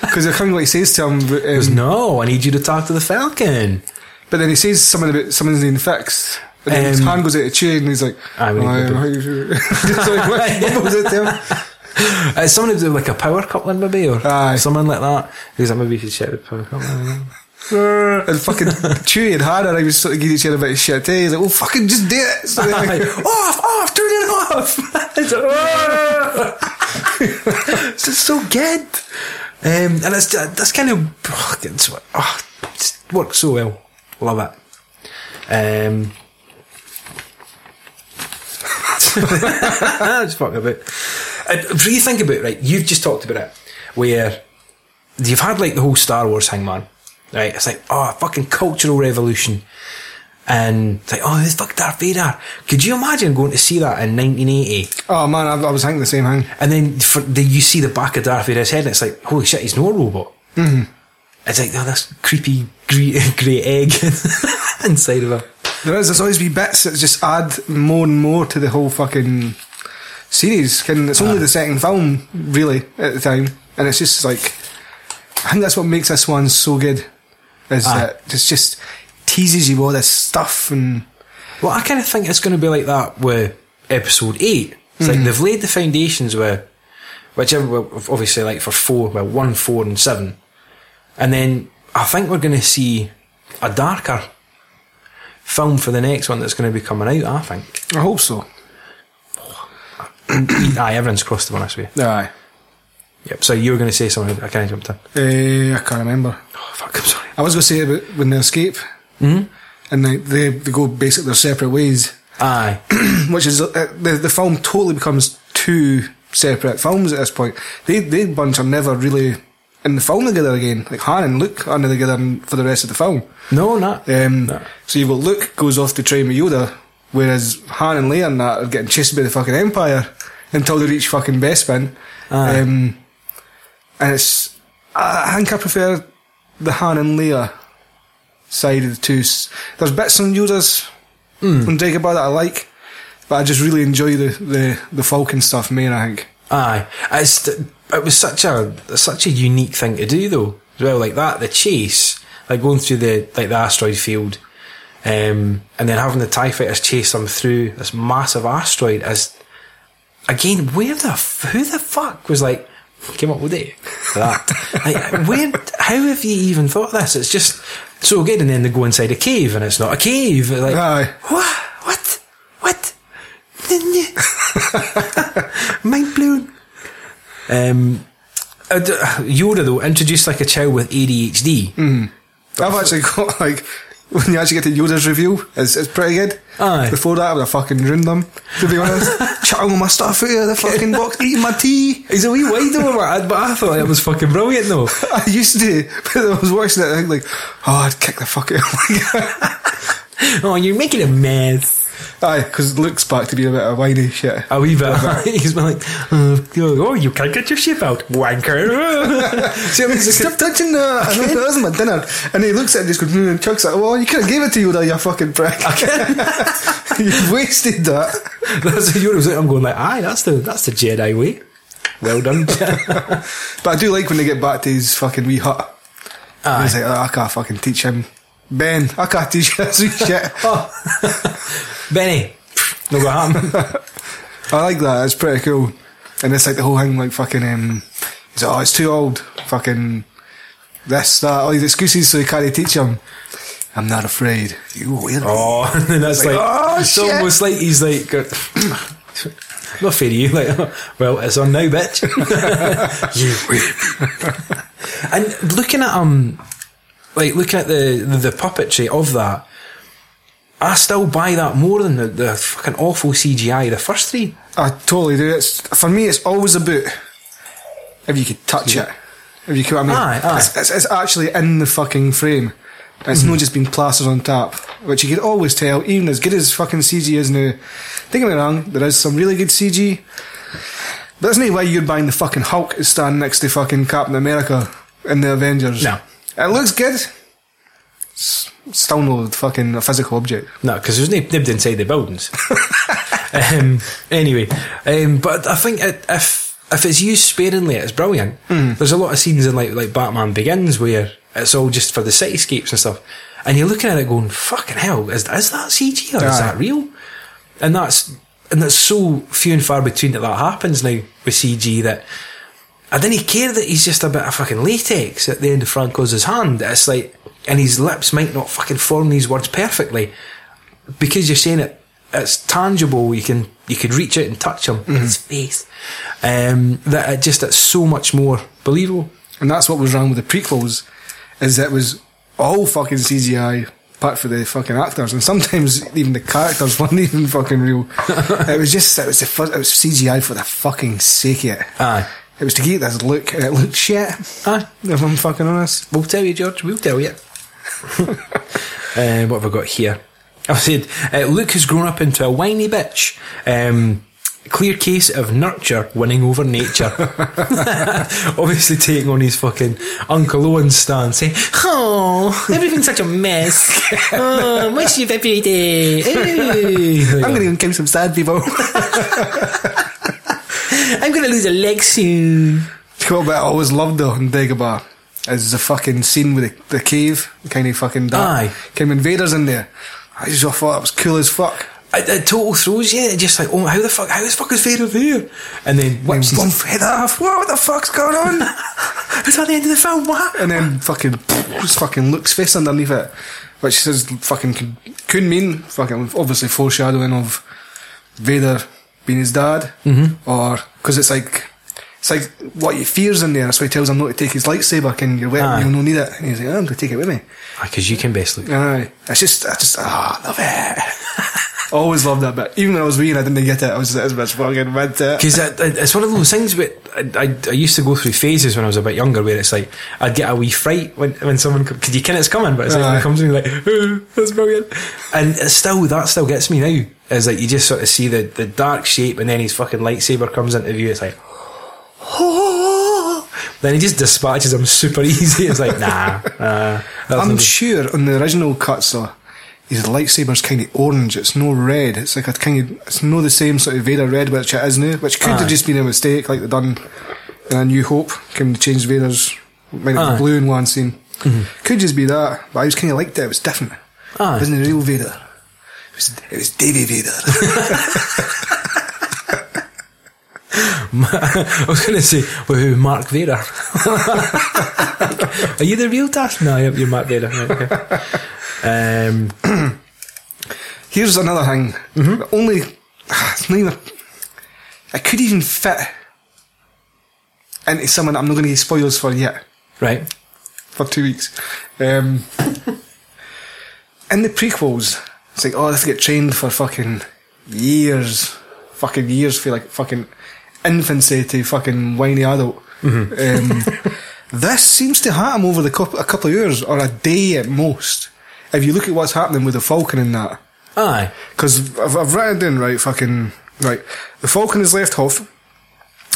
Because I kind of what he says to him. But, Goes, um, no, I need you to talk to the Falcon. but then he says something about something's fixed. And then his Um, hand goes out of tune and he's like, he "Aye, go how you- Just like, what- what [laughs] was it to him? Uh, someone who like a power coupling maybe, or Aye. something like that. He's like, maybe you should the power coupling. And fucking [laughs] Chewie and Hannah, I was sort of giving each other a bit of shit. Eh? He's like, well, fucking just do it. So they're like, [laughs] off, off, turn it off. [laughs] it's, like, it's just so good. Um, and it's that's kind of oh, it's, oh, it works so well. Love it. Um, just fucking about. And if you think about it, right, you've just talked about it, where you've had like the whole Star Wars thing, man. Right, it's like oh, fucking cultural revolution. And it's like, oh, this fuck Darth Vader. Could you imagine going to see that in 1980? oh man, I, I was thinking the same thing. And then for the, you see the back of Darth Vader's head, and it's like, holy shit, he's no robot. Mm-hmm. It's like, oh, this creepy grey, [laughs] grey egg [laughs] inside of him. There is, there's always be bits that just add more and more to the whole fucking series. Can it's only the second film, really, at the time. And it's just like, I think that's what makes this one so good. Is Aye. that it's just teases you all this stuff and Well, I kind of think it's going to be like that with episode 8. It's like they've laid the foundations with whichever, obviously, like for 4, well, 1, 4, and 7. And then I think we're going to see a darker film for the next one that's going to be coming out, I think. I hope so. [coughs] Aye, everyone's crossed the one this way. Aye. Yep. So you were going to say something. I of jump in. Uh, I can't remember. Oh fuck! I'm sorry. I was going to say about when they escape, mm-hmm. and they, they they go basically their separate ways, Aye. [clears throat] which is uh, the the film totally becomes two separate films at this point. They they bunch are never really in the film together again. Like Han and Luke are never together for the rest of the film. No, not. Um, No. So you've got Luke goes off to train with Yoda, whereas Han and Leia and that are getting chased by the fucking Empire until they reach fucking Bespin. Aye. Um, and it's, I I think I prefer the Han and Leia side of the two. There's bits on Yoda's on Dagobah that I like, but I just really enjoy the, the, the Falcon stuff more, I think. Aye. It's, it was such a such a unique thing to do though. As well, like that, the chase, like going through the like the asteroid field, um, and then having the Tie fighters chase them through this massive asteroid is again where the who the fuck was like came up with it that [laughs] like where how have you even thought of this? It's just so good, and then they go inside a cave and it's not a cave. Like Aye. what what what? [laughs] Mind blown. Um, Yoda though introduced like a child with ADHD. I've actually got like when you actually get to Yoda's review, it's, it's pretty good. Aye. Before that, I would have fucking ruined them. To be honest, [laughs] chatting with my stuff out of the fucking box, [laughs] eating my tea. He's a wee wide over, but I thought it was fucking brilliant though. [laughs] I used to, but I was watching it. I think like, oh, I'd kick the fuck out. oh, you're making a mess. Aye, because Luke's back to be a bit of whiny shit. A wee bit. [laughs] He's been like, oh, oh, you can't get your ship out, wanker. [laughs] See, I mean, stop touching that. I know that wasn't my dinner. And he looks at it and just goes, mm, and chucks it. Well, you could have gave it to you, Yoda, you fucking prick. [laughs] You've wasted that. That's what Yoda was like. I'm going like, aye, that's the that's the Jedi way. Well done. But I do like when they get back to his fucking wee hut. Aye. He's like, oh, I can't fucking teach him. Ben, I can't teach you this shit. Benny, no go happen. I like that. It's pretty cool. And it's like the whole thing, like fucking. Um, he's like, oh, it's too old. Fucking this, that, all these excuses so he can't teach him. I'm not afraid. You will. Oh, and [laughs] that's like, Like, oh, it's shit. almost like he's like, [coughs] not fair to you. Like, [laughs] well, it's on now, bitch. [laughs] you and looking at um, like looking at the, the the puppetry of that, I still buy that more than the, the fucking awful CGI. The first three. I totally do. It's for me. It's always about if you could touch it. If you could, I mean, Aye, aye. It's, it's, it's actually in the fucking frame. It's mm-hmm. not just been plastered on top, which you can always tell. Even as good as fucking CG is now, don't get me wrong, there is some really good CG. But isn't it why you're buying the fucking Hulk to stand next to fucking Captain America in the Avengers? No. It looks good. S- Still no fucking a physical object. No, because there's no nibs inside the buildings. [laughs] um, anyway, um, but I think it, if if it's used sparingly, it's brilliant. There's a lot of scenes in like like Batman Begins where it's all just for the cityscapes and stuff, and you're looking at it going, "Fucking hell, is is that CG or is that real?" And that's and that's so few and far between that that happens now with CG that. I didn't care that he's just a bit of fucking latex at the end of Frank Oz's hand. It's like, and his lips might not fucking form these words perfectly because you're saying it. It's tangible. You can you could reach out and touch him. His face. Um, that it just it's so much more believable. And that's what was wrong with the prequels, is that it was all fucking CGI, apart for the fucking actors, and sometimes even the characters [laughs] weren't even fucking real. [laughs] it was just it was the it was CGI for the fucking sake of it. Aye. It was to get this look, and it looked shit. Aye. If I'm fucking honest. We'll tell you, George. We'll tell you. [laughs] uh, what have I got here? I've said uh, Luke has grown up into a whiny bitch. Um, clear case of nurture winning over nature. [laughs] Obviously taking on his fucking Uncle Owen stance, saying, "Oh, everything's such a mess. [laughs] Oh, miss you every day." I'm going to even kill some sad people. I'm gonna lose a leg soon. You know what I always loved though in Dagobah is the fucking scene with the, the cave, kind of fucking dark. Aye. Came invaders in there. I just thought it was cool as fuck. It, it total throws you. It's just like, oh, how the fuck, how the fuck is Vader there? And then whips his head off. What the fuck's going on? [laughs] It's at the end of the film. What? and then fucking just fucking Luke's face underneath it, which says fucking could, could mean fucking obviously foreshadowing of Vader being his dad, mm-hmm. or because it's like. It's like what he fears in there. That's why he tells him not to take his lightsaber. Can you're wet? Aye. You'll not need it. And he's like, oh, I'm going to take it with me. Because you can best look. Aye. It's just, I just, ah, I love it. [laughs] Always loved that bit. Even when I was wee and I didn't get it, I was as much fucking mad to it. Because it, it, it's one of those things. But I, I, I used to go through phases when I was a bit younger, where it's like I'd get a wee fright when when someone because you can it's coming, but it's like when it comes to you're like oh, [laughs] that's brilliant. And it's still that still gets me now. Is like you just sort of see the the dark shape, and then his fucking lightsaber comes into view. It's like. [gasps] Then he just dispatches him super [laughs] easy. It's like, nah. Uh, I'm sure on the original cuts though, his lightsaber's kind of orange. It's no red. It's like a kind of, it's no the same sort of Vader red which it is now, which could Aye. have just been a mistake like they done in A New Hope. Can change Vader's, might have blue in one scene. Mm-hmm. Could just be that, but I just kind of liked it. It was different. Aye. It wasn't a real Vader. It was, it was Davy Vader. [laughs] I was going to say, well, who, Mark Vader? [laughs] Are you the real Darth? No, you're, you're Mark Vader. Right, okay. Um, [clears throat] Here's another thing. Mm-hmm. Only, it's not even, I could even fit into someone I'm not going to give spoilers for yet. right. For two weeks. Um, in the prequels, it's like, oh, they have to get trained for fucking years. Fucking years for like fucking infancy to fucking whiny adult. Um, [laughs] this seems to happen over the couple, a couple of years or a day at most. If you look at what's happening with the Falcon and that. Aye. Because I've, I've written it down, right, fucking, right. The Falcon is left off,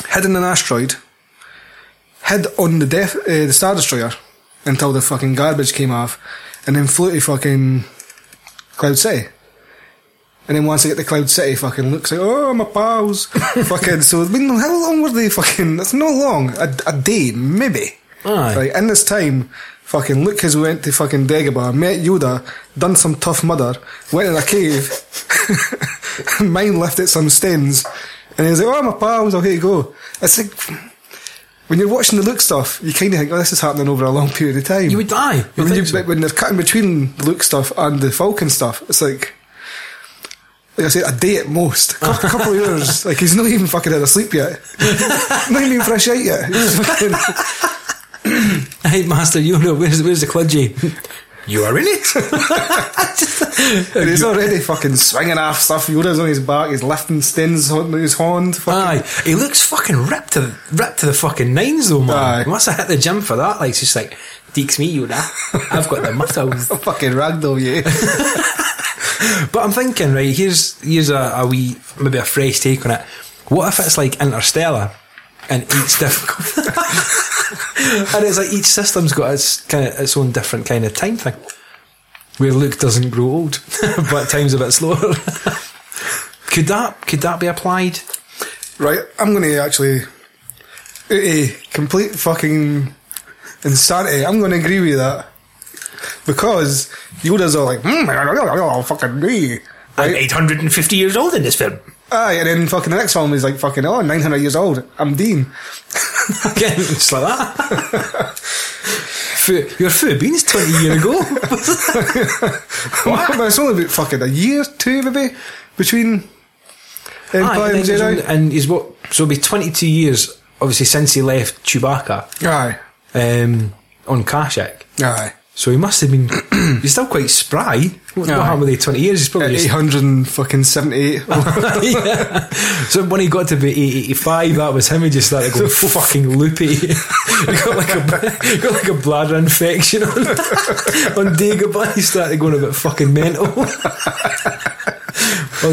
hid in an asteroid, hid on the death, uh, the Star Destroyer until the fucking garbage came off, and then flew to fucking Cloud City. And then once they get to Cloud City, fucking looks like, oh, my pals. [laughs] fucking, so, I mean, how long were they fucking, that's not long, a, a day, maybe. Aye. Right, in this time, fucking Luke has went to fucking Dagobah, met Yoda, done some tough mudder, went in a cave, [laughs] mine left lifted some stones, and he's like, oh, my pals, okay, go. It's like, when you're watching the Luke stuff, you kind of think, oh, this is happening over a long period of time. You would die. You When, you, so. when they're cutting between the Luke stuff and the Falcon stuff, it's like, like I said, a day at most. A couple, [laughs] couple of years. Like, he's not even fucking had a sleep yet. [laughs] not even fresh out yet. [coughs] Hey, Master Yoda, where's, where's the kludgy? you are in it? [laughs] [laughs] and he's already fucking swinging off stuff. Yoda's on his back. He's lifting stones on his horn. Fucking, Aye. He looks fucking ripped to, the- ripped to the fucking nines, though, man. Aye. He must have hit the gym for that. Like, it's just like, deeks me, Yoda. I've got the muscles. [laughs] fucking ragdoll, yeah. But I'm thinking, right, here's here's a, a wee, maybe a fresh take on it. What if it's like Interstellar and each different [laughs] and it's like each system's got its kind of its own different kind of time thing where Luke doesn't grow old, [laughs] but time's a bit slower. [laughs] could that could that be applied? Right, I'm going to actually. A complete fucking insanity. I'm going to agree with that. Because Yoda's all like, hmm, oh, fucking me. I'm 850 years old in this film. Aye, and then fucking the next film is like fucking, oh, 900 years old. I'm Dean. Again, it's like that. [laughs] Your Fu Bean's 20 year ago. [laughs] [laughs] but it's only about fucking a year, two maybe, between Aye, Empire and, and Jedi. and he's what? So it'll be 22 years, obviously, since he left Chewbacca Aye, um, on Kashyyyk. aye. So he must have been. [clears throat] he's still quite spry. What, what Aye. happened with the 20 years? He's probably just 878. yeah. [laughs] So when he got to be 85, that was him. He just started going [laughs] fucking loopy. [laughs] he got like a got like a bladder infection on on Dagobah. He started going a bit fucking mental. well,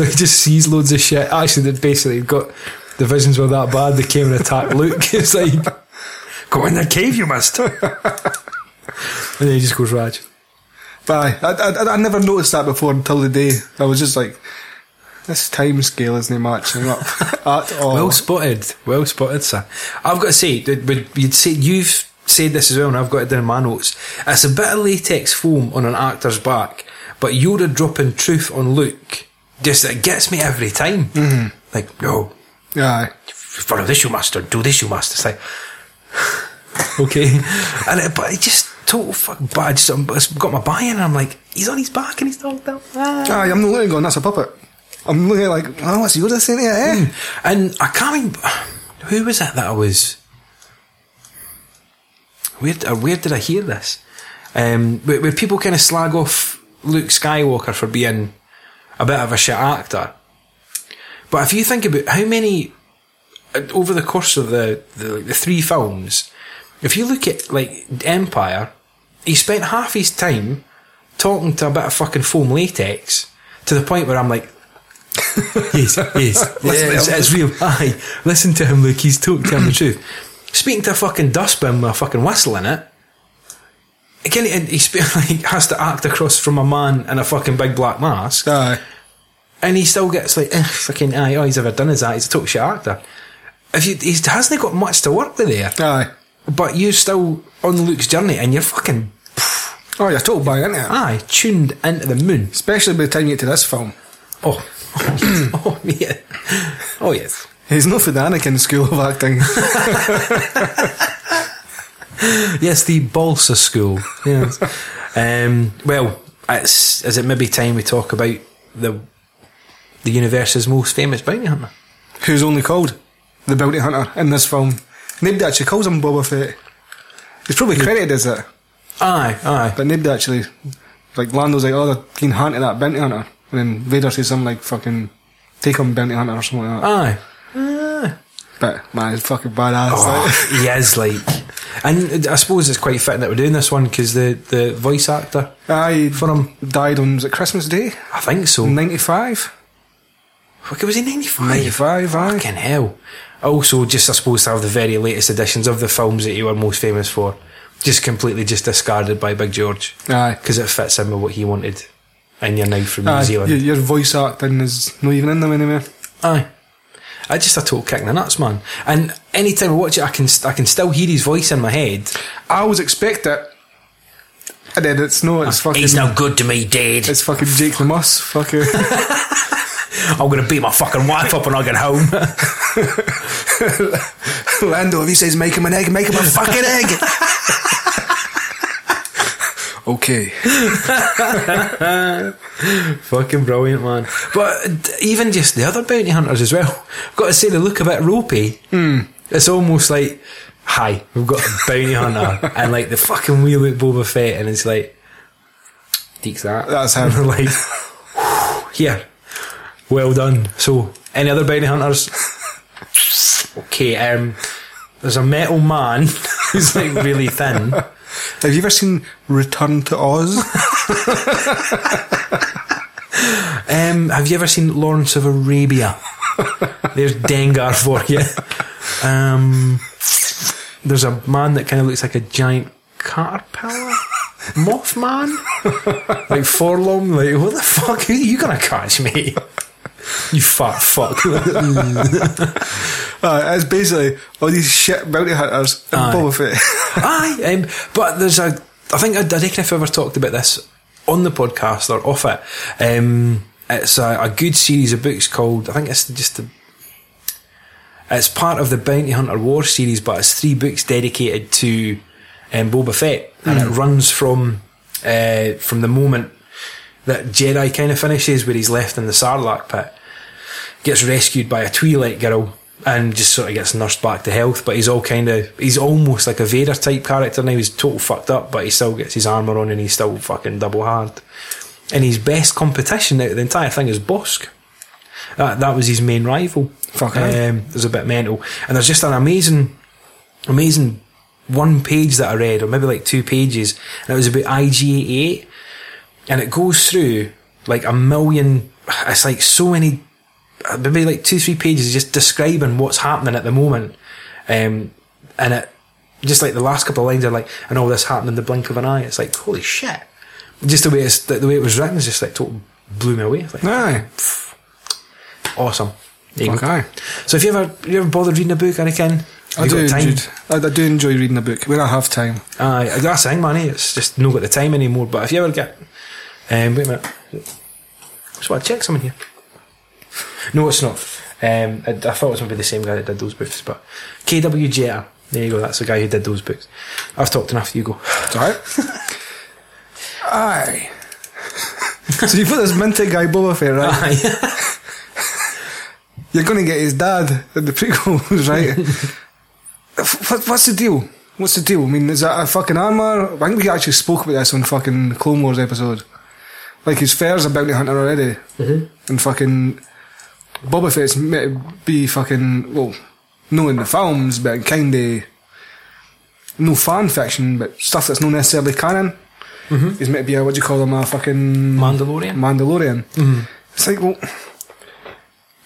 he just sees loads of shit. Actually, they basically got the visions were that bad. They came and attacked Luke. It's like, go in the cave, you must. And then he just goes Raj. Aye, I, I, I never noticed that before until the day. I was just like, this time scale isn't matching up [laughs] at all. Well spotted, well spotted, sir. I've got to say, but you'd say you've said this as well, and I've got it down in my notes. It's a bit of latex foam on an actor's back, but Yoda dropping truth on Luke just it gets me every time. Mm-hmm. Like, no, Aye. follow this, you master. Do this, you master. It's like, [sighs] okay, [laughs] and it, but it just total fuck. But I just um, it's got my buy-in, and I'm like, he's on his back, and he's talking down. Ah. I'm not looking going, that's a puppet. I'm looking like, oh, what's Yoda saying here, eh? And I can't remember who was it that I was. Where uh, where did I hear this? Um, where, where people kind of slag off Luke Skywalker for being a bit of a shit actor. But if you think about how many uh, over the course of the the, the three films, if you look at like Empire, he spent half his time talking to a bit of fucking foam latex to the point where I'm like, [laughs] yes, yes, [laughs] yeah, it's, it's real. Aye, listen to him, Luke. He's talking telling the [clears throat] truth. Speaking to a fucking dustbin with a fucking whistle in it. Again, he [laughs] like has to act across from a man in a fucking big black mask, Aye. and he still gets like, eh, fucking, aye, all he's ever done is that. He's a total shit actor. If you, he hasn't got much to work with there, Aye. But you're still on Luke's journey, and you're fucking Oh, you're a total bang, isn't it? aye tuned into the moon. Especially by the time you get to this film. Oh, [coughs] oh, yeah. oh yes. He's not for the Anakin school of acting. [laughs] Yes, the Balsa School. Yes. um, well, it's, is it maybe time we talk about the the universe's most famous bounty hunter? Who's only called the bounty hunter in this film. Nobody actually calls him Boba Fett. He's probably credited as it, Aye, aye. but nobody actually. Like Lando's like, oh, they're keen hunting that bounty hunter, and then Vader says something like, "Fucking take him bounty hunter" or something like that. Aye. Ah. But man, it's fucking badass. Oh, like. he is like. And I suppose it's quite fitting that we're doing this one because the, the voice actor Aye, for him, died on was it Christmas Day, I think so. ninety five. Fuck, it was he 95? 95, aye. Fucking hell. Also, just I suppose to have the very latest editions of the films that you were most famous for, just completely just discarded by Big George. Aye. Because it fits in with what he wanted. And you're now from New Aye, Zealand. your, your voice acting is not even in them anymore. Aye. I just a total kick in the nuts, man. And anytime I watch it, I can I can still hear his voice in my head. I always expect it, and then it's no, it's fucking. He's no good to me, Dad. It's fucking Jake the Muss. Fucking. I'm gonna beat my fucking wife up when I get home. [laughs] Lando, if he says make him an egg, make him a fucking egg. okay. [laughs] fucking brilliant, man. But even just the other bounty hunters as well. I've got to say, they look a bit ropey. Hmm. It's almost like, hi, we've got a bounty hunter, [laughs] and like the fucking wheel at Boba Fett, and it's like, deeks that. That's him. And like, here, well done. So, any other bounty hunters? [laughs] okay, um, there's a metal man [laughs] who's like really thin. Have you ever seen Return to Oz? [laughs] Um, have you ever seen Lawrence of Arabia? There's Dengar for you. Um, there's a man that kind of looks like a giant caterpillar. Mothman? like forlorn, like, what the fuck? Who are you gonna catch me? You fat fuck. [laughs] Uh, it's basically all these shit bounty hunters and Aye. Boba Fett. [laughs] Aye, um, but there's a. I think I, I reckon if I ever talked about this on the podcast or off it, um, it's a, a good series of books called. I think it's just the. It's part of the Bounty Hunter War series, but it's three books dedicated to um, Boba Fett, and it runs from uh, from the moment that Jedi kind of finishes, where he's left in the Sarlacc pit, gets rescued by a Twi'lek girl, and just sort of gets nursed back to health. But he's all kind of he's almost like a Vader type character now. He's total fucked up, but he still gets his armor on, and he's still fucking double hard. And his best competition out of the entire thing is Bossk. That that was his main rival. Fuck, um, it was a bit mental, and there's just an amazing, amazing one page that I read, or maybe like two pages, and it was about IG88, and it goes through like a million. It's like so many, maybe like two, three pages just describing what's happening at the moment, um, and it just like the last couple of lines are like, and all this happened in the blink of an eye. It's like holy shit! Just the way it's the way it was written is just like total blew me away. It's Like, Aye. awesome. Fuck go. aye. So, if you ever you ever bothered reading a book, Anakin? I do, enjoy, I, I do enjoy reading a book when I have time. Aye, that's the thing, man. eh, It's just not got the time anymore. But if you ever get, um, wait a minute, so I check someone here. No, it's not. Um, I, I thought it was maybe the same guy that did those books, but KW Jeter. There you go. That's the guy who did those books. I've talked enough. You go. Alright. [laughs] Aye. [laughs] so you put this minted guy Boba Fett, right? Aye. [laughs] You're going to get his dad in the prequels, right? what, what's the deal? What's the deal? I mean, is that a fucking armor? I think we actually spoke about this on fucking Clone Wars episode. Like his fair's a bounty hunter already, mm-hmm. and fucking Boba Fett's meant to be fucking well, no in the films, but kind of no fan fiction, but stuff that's not necessarily canon. Mm-hmm. He's meant to be a what do you call him a fucking Mandalorian? Mandalorian. Mm-hmm. It's like well,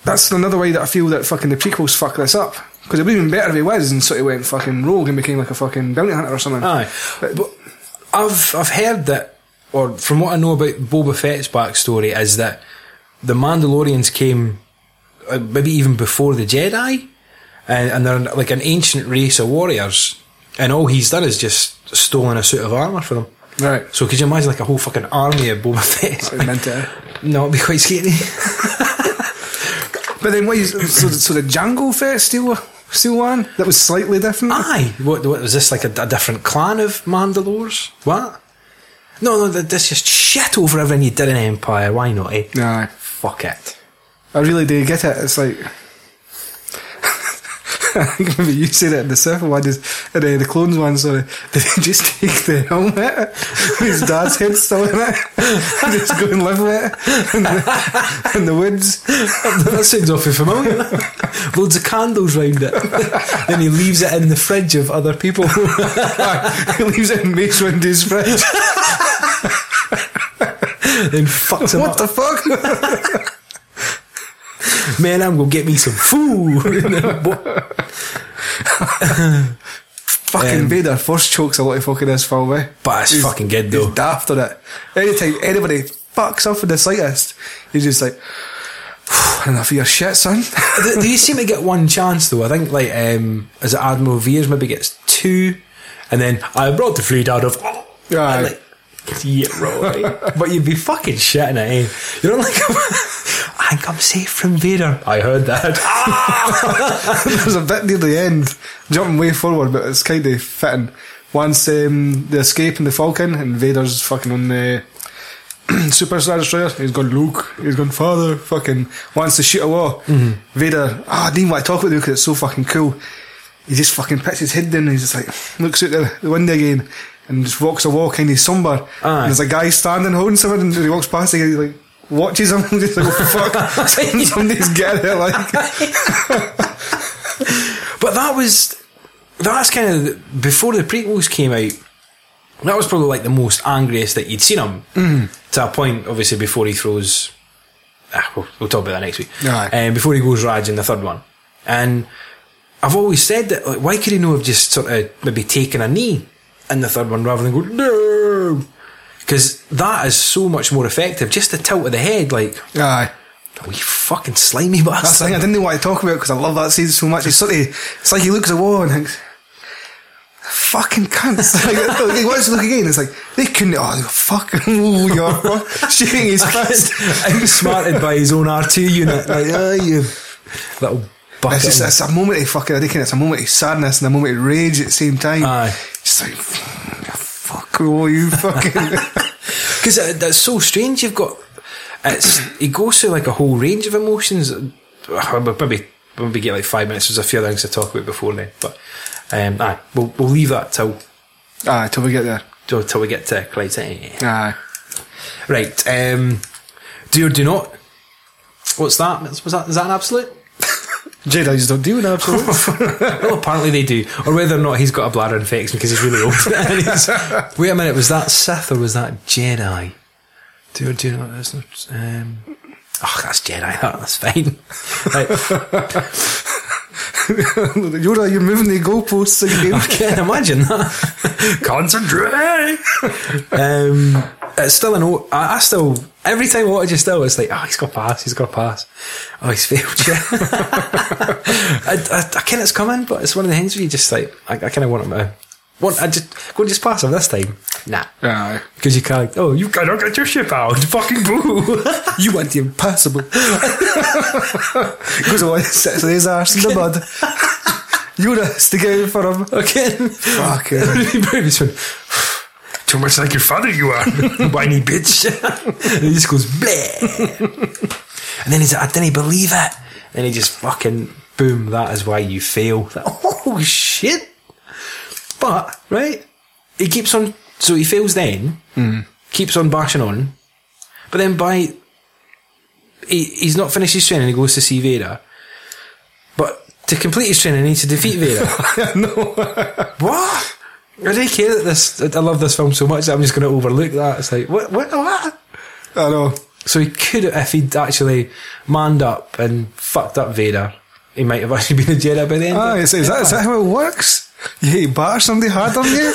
that's another way that I feel that fucking the prequels fuck this up. Because it would have been better if he was and sort of went fucking rogue and became like a fucking bounty hunter or something. Aye, But- but I've I've heard that, or from what I know about Boba Fett's backstory, is that the Mandalorians came uh, maybe even before the Jedi, and, and they're like an ancient race of warriors, and all he's done is just stolen a suit of armor for them. Right. So could you imagine like a whole fucking army of Boba Fett? Was meant to. [laughs] no, it'd be quite scary. [laughs] But then what so, so the Jango Fett still, still one? That was slightly different? Aye, what, what was this like a, a different clan of Mandalores? What? No, no, th- this just shit over everything you did in Empire. Why not? Eh? Nah. Fuck it. I really do get it. It's like. I think maybe you said it in the Sith one, is, in uh, the clones one, sorry. Did [laughs] they just take the helmet? [laughs] His dad's head's still in it. [laughs] and just go and live with it in the, in the woods. that sounds awfully familiar. Loads of candles round it. then he leaves it in the fridge of other people. he leaves it in Mace Windu's fridge. Then fucks him what up. the fuck? [laughs] Man, I'm gonna get me some food. [laughs] fucking Um, Vader first chokes a lot of fucking this film, eh? But it's He's- fucking good, though. He's daft on it. Anytime anybody fucks up in the slightest, he's just like, [sighs] enough of your shit, son. [laughs] they, they seem to get one chance though. I think like um, is it Admiral Veers maybe gets two, and then I brought the fleet out of. And, like, yeah, [laughs] but you'd be fucking shitting it, eh? You don't like. [laughs] I think I'm safe from Vader. I heard that. Ah! [laughs] There's a bit near the end, jumping way forward, but it's kind of fitting. Once um, the escape in the Falcon and Vader's fucking on the [clears throat] Super Star Destroyer, he's gone Luke, he's gone Father, fucking wants to shoot a wall. Vader, ah, I didn't want to talk with you because it's so fucking cool. He just fucking puts his head down and he's just like, looks out the, the window again and just walks a walk kind of somber. Aye. And there's a guy standing holding something and he walks past and he like, watches him [laughs] and just like, oh, fuck, [laughs] [laughs] somebody's getting it, like. But that was that's kind of before the prequels came out. That was probably like the most angriest that you'd seen him to a point. Obviously, before he throws ah, we'll, we'll talk about that next week. Aye. Um, before he goes Raj in the third one, and I've always said that like, why could he not have just sort of maybe taken a knee in the third one rather than go no? Because that is so much more effective. Just the tilt of the head, like Aye. oh, you fucking slimy bastard. That's the thing I didn't want to talk about because I love that scene so much. It's sort of, it's like he looks at the wall and thinks, fucking cunts. [laughs] like, he wants to look again. It's like, they couldn't, oh, fucking, [laughs] oh, you're shaking his [laughs] fist. outsmarted by his own R2 unit. Like, oh, you little bucket. It's just, it's a moment of fucking, I reckon it's a moment of sadness and a moment of rage at the same time. Aye. Like, fuck, oh, you fucking. [laughs] Because uh, that's so strange. You've got it's it goes through like a whole range of emotions. Maybe maybe get like five minutes. There's a few other things to talk about before then, but um, aye, we'll we'll leave that till Aye, till we get there. till, till we get to Cloud City. Aye. Right. Um, do or do not. What's that? Was that is that an absolute? Jedi's don't do an absolute. well, apparently they do. Or whether or not he's got a bladder infection because he's really old. [laughs] He's- Wait a minute, was that Sith or was that Jedi? Do or do not? That's not. Um, oh, that's Jedi. [laughs] That's fine. Right. Yoda, [laughs] you're moving the goalposts again. I can't imagine that. Concentrate. um, it's still an. O- I, I still every time I watch it, still it's like, oh, he's got a pass. He's got a pass. Oh, he's failed. Yeah. [laughs] I, I, I kind it's coming, but it's one of the things where you just like, I, I kind of want him to. Want, I just go and just pass him this time. Nah. Because you can't. Oh, you cannot get your ship out. Fucking boo. [laughs] You want the impossible. [laughs] Goes away, sits his arse in the mud. Has to get out for him. Again. Fucking. Baby's one. Too much like your father, you are. [laughs] Whiny bitch. [laughs] and he just goes, bleh. and then he's like, I didn't believe it. And he just fucking, boom, that is why you fail. Like, oh, shit. But, right, he keeps on, so he fails then, mm. keeps on bashing on, but then by, he, he's not finished his training, he goes to see Vader. But to complete his training, he needs to defeat Vader. [laughs] No. what? I don't care that this. I love this film so much that I'm just going to overlook that. It's like what? What? What? I know. So he could, if he'd actually manned up and fucked up Vader, he might have [laughs] actually been a Jedi by the end. Ah, is, is, that, is that how it works? You batter somebody hard on you?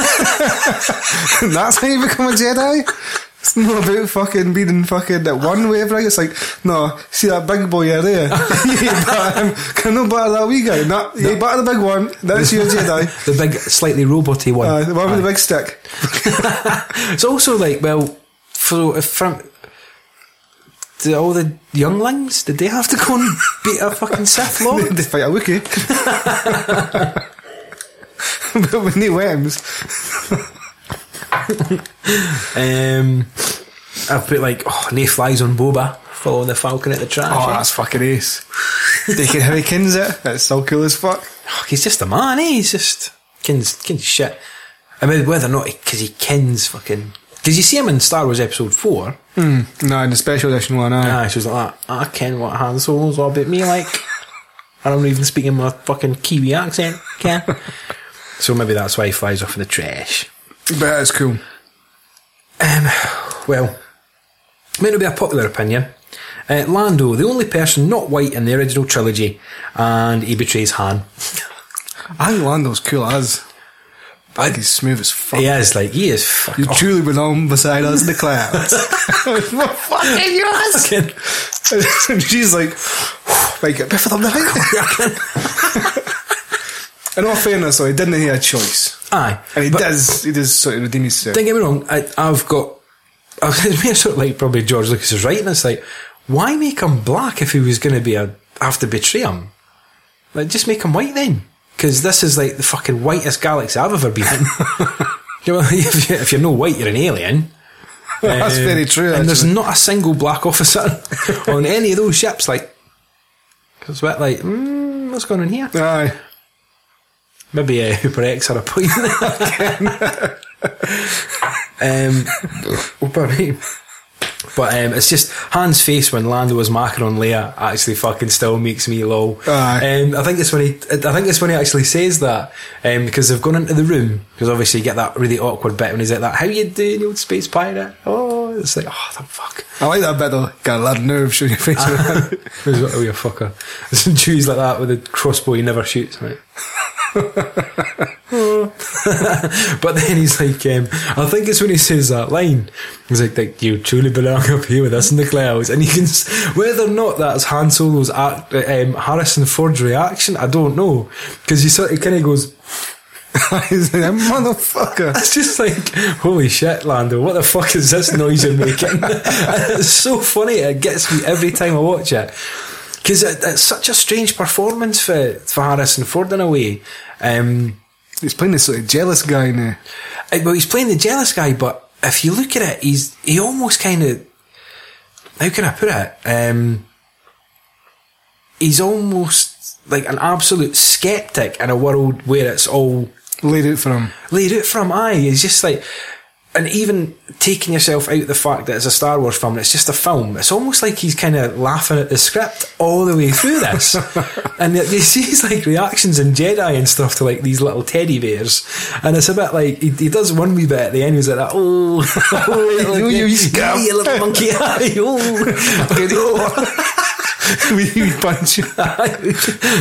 and [laughs] that's how you become a Jedi? It's not about fucking being fucking that one way, right? It's like, no, see that big boy over there? [laughs] you batter him. Can no batter that wee guy? No, you batter the big one. That's your Jedi. [laughs] the big, slightly roboty one. Uh, the one with the big stick. [laughs] It's also like, well, for if from do all the younglings, did they have to go and beat a fucking Sith Lord? they fight a Wookiee. but with no worms. [laughs] um, I've put like, oh, flies on Boba, following the Falcon at the trash. Oh, eh? that's fucking ace. Taking hurricanes it. That's so cool as fuck. Oh, he's just a man, eh? He's just kins kins shit. I mean, whether or not because he kins fucking because you see him in Star Wars Episode Four. No, in the special edition one, aye. Ah, she was like, I ken what Han Solo's all about me like. and I'm not even speaking my fucking Kiwi accent, Ken. [laughs] so maybe that's why he flies off in the trash. But it's cool. Um, well, may not be a popular opinion. Uh, Lando, the only person not white in the original trilogy, and he betrays Han. I think Lando's cool as. I think he's smooth as fuck. He is like he is. Fuck You off. truly belong beside us in the clouds. [laughs] fucking yours! [laughs] Fucking- and she's like, like, bit for the night. In all fairness, though, he didn't have a choice. Aye, And he does, he does sort of redeem himself. Don't get me wrong. I, I've got. [laughs] It's me sort of like probably George Lucas is right, and it's like, why make him black if he was going to be a have to betray him? Like, just make him white then, because this is like the fucking whitest galaxy I've ever been in. [laughs] you know, [laughs] if, you, if you're no white, you're an alien. That's Um, very true, And there's not a single black officer on any of those ships. Like, because what, like, mm, what's going on here? Aye. Maybe uh, Hooper X had a point. um, oh, pardon me. But um, it's just Han's face when Lando was marking on Leia actually fucking still makes me lol. Um, I think it's when he, I think it's when he actually says that um, because they've gone into the room because obviously you get that really awkward bit when he's like that. How you doing, you old space pirate? Oh, it's like, oh, the fuck. I like that though. Got a lot of nerve showing your face. [laughs] oh, you fucker. Some Jews [laughs] like that with a crossbow he never shoots, mate. [laughs] but then he's like, um, I think it's when he says that line. He's like, like "You truly belong up here with us in the clouds," and you can whether or not that's Han Solo's act, um, Harrison Ford's reaction. I don't know because he sort of kind of goes. [laughs] He's like, motherfucker. It's just like, holy shit, Lando, what the fuck is this noise you're making? [laughs] It's so funny, it gets me every time I watch it. Because it, it's such a strange performance for, for Harrison Ford in a way. Um, He's playing this sort of jealous guy now. uh, well, he's playing the jealous guy, but if you look at it, he's he almost kind of how can I put it? Um, he's almost like an absolute skeptic in a world where it's all Laid out for him. laid out for him. Aye, it's just like, and even taking yourself out the fact that it's a Star Wars film, and it's just a film. It's almost like he's kind of laughing at the script all the way through this, [laughs] and you [laughs] see his like reactions in Jedi and stuff to like these little teddy bears, and it's a bit like he, he does one wee bit at the end. He's like that, oh, oh [laughs] You- you yeah, scum." you little monkey, aye, oh. [laughs] we, punch you. [laughs]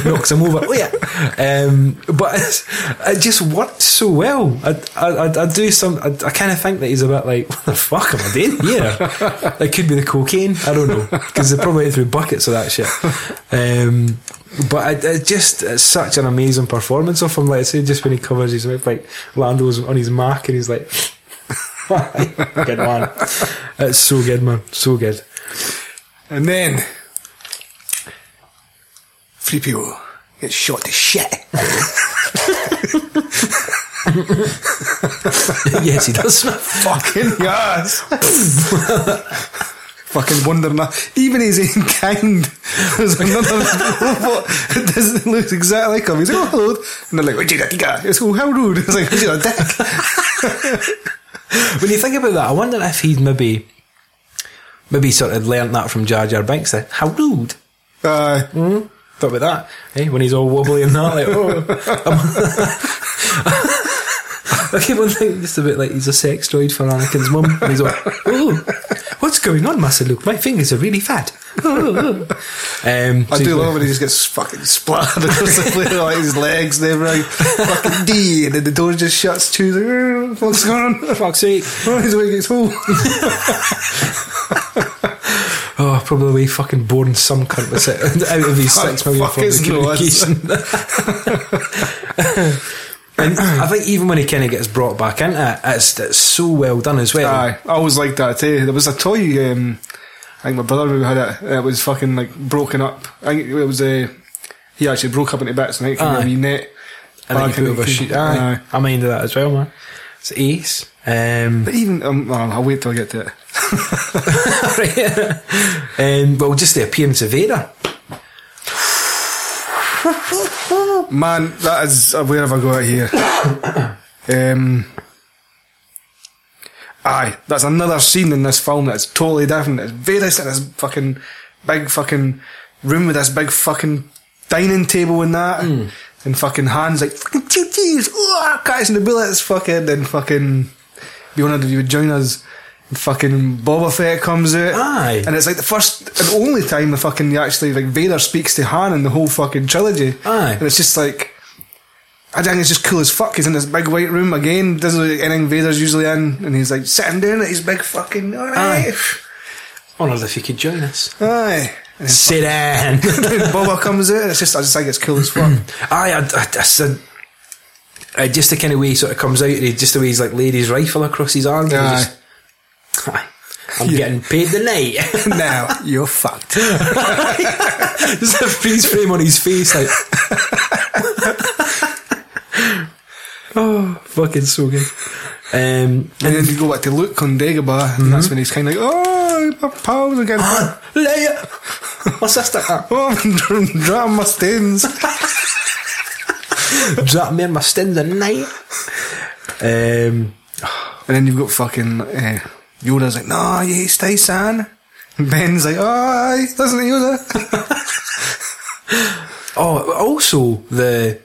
knocks him over. Oh yeah, um, but it's, it just works so well. I, I, I, do some. I, I kind of think that he's a bit like, what the fuck am I doing here? [laughs] it could be the cocaine. I don't know because they probably through buckets of that shit. Um, but it, it just it's such an amazing performance of him. Like I say, just when he covers his mouth, like Lando's on his mark, and he's like, good man. It's so good, man. So good. And then, three people get shot to shit. [laughs] yes, he does. Fucking yes. [laughs] Fucking wondering. Even his own kind. There's another robot. It doesn't look exactly like him. He's like, oh, hello. And they're like, what you got, you got? It's oh, how rude. It's like, you're a dick. [laughs] When you think about that, I wonder if he'd maybe, maybe sort of learnt that from Jar Jar Binks. Then how rude. Uh, Thought about that, eh? When he's all wobbly and that, like, oh. I keep on thinking just a bit like he's a sex droid for Anakin's mum. And he's like, oh, what's going on, Master Luke? My fingers are really fat. Um, I so do love like- when he just gets fucking splattered across the floor, like his legs and everything. fucking D, and then the door just shuts to. "Oh, what's going on? Fuck's sake. [laughs] Oh, he's awake, it's home. Probably the way fucking born some cunt was it [laughs] out of his six million fucking nose. communication. and I think even when he kind of gets brought back into it, it's, it's so well done as well. Aye, I always liked that too. There was a toy, um, I think my brother who had it, it was fucking like broken up. I think it was uh, he actually broke up into bits and it came a net. and then you put over it sheet. Aye. aye. I minded that as well, man. It's ace. Um, But even, um, well, I'll wait till I get to it. [laughs] um, well, just the appearance of Vader. Man, that is, uh, where have I got here? um, aye, that's another scene in this film that's totally different. It's very in this fucking big fucking room with this big fucking dining table and that. And fucking hands like fucking choo cheese, catching the bullets, fucking, and fucking be honoured if you would join us. And fucking Boba Fett comes out, Aye. and it's like the first and only time the fucking actually like Vader speaks to Han in the whole fucking trilogy. Aye. and it's just like I think it's just cool as fuck. He's in this big white room again. Doesn't look like anything Vader's usually in, and he's like sitting down at his big fucking. All right, Honoured if you could join us. aye. And Sit down. Boba comes in. It's just I just think it's cool as fuck. [clears throat] Aye, I, I, I said. Uh, just the kind of way he sort of comes out, he- just the way he's like laid his rifle across his arm. and Aye. just- Aye. I'm getting paid tonight. [laughs] [laughs] now you're fucked. [laughs] Just a freeze frame on his face, like. oh, fucking so good. Um, And then you go back to Luke on Dagobah, and that's when he's kind of like, oh, my pals again. [laughs] Leia, my sister, [laughs] oh, I'm dropping my stains. [laughs] drop me in my stins at night. Um, And then you've got fucking uh, Yoda's like, no, you stay, son. Ben's like, oh, to Yoda. oh, also the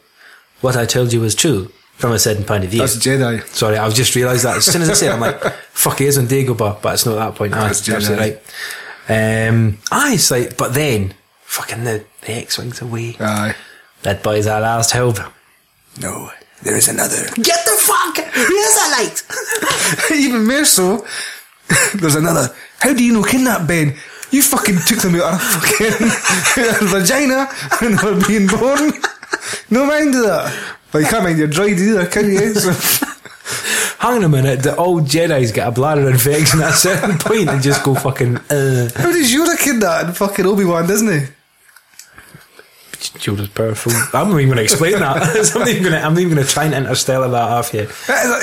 what I told you was true. From a certain point of view. That's Jedi. Sorry, I've just realised that as soon as I say it, I'm like, [laughs] fuck, he is on Dagobah, but it's not that point. Ah, That's absolutely Jedi. right. Um, ah, it's like, but then, fucking the, the X-Wing's away. Aye. That boy's our last hope. No, there is another. Get the fuck! Here's a light! [laughs] Even more so, [laughs] there's another. How do you know kidnap Ben? You fucking took them out of fucking vagina and they were being born. No mind of that. But you can't mind your droid either, can you? [laughs] So, Hang on a minute, the old Jedi's get a bladder infection at a certain point and just go fucking, uh. how does Yoda kid that in fucking Obi-Wan, doesn't he? Yoda's powerful. I'm not even going to explain that. [laughs] I'm not even going to. I'm not even going to try and interstellar that off you.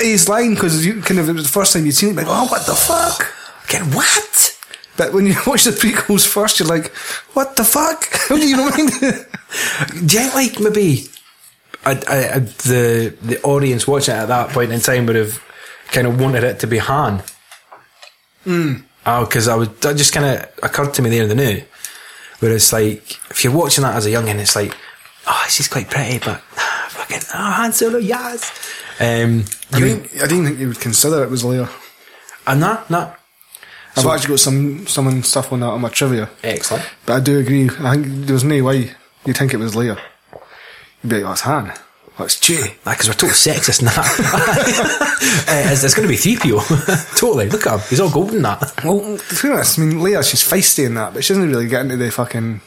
He's lying because you kind of it was the first time you'd seen it. Like, oh, what the fuck? Again, what? But when you [laughs] watch the prequels first, you're like, what the fuck? How do you know? Do you like maybe I, I, the the audience watching it at that point in time would have kind of wanted it to be Han? Mm. Oh, because I would that just kind of occurred to me there in the new, where it's like if you're watching that as a youngin, it's like, oh, she's quite pretty, but ah, [sighs] fucking oh, Han Solo, yes. Um, I, you, didn't, I didn't think you would consider it was Leia. uh, no, no, I've actually got some some stuff on that on my trivia. excellent. But I do agree. I think there was no way you'd think it was Leia. Be like, oh, it's Han. Oh, it's Chewie. Because we're total sexist now. uh, [laughs] it's, it's going to be 3PO. [laughs] totally. Look at him. He's all golden that. Well, to be honest, I mean, Leia, she's feisty in that, but she doesn't really get into the fucking.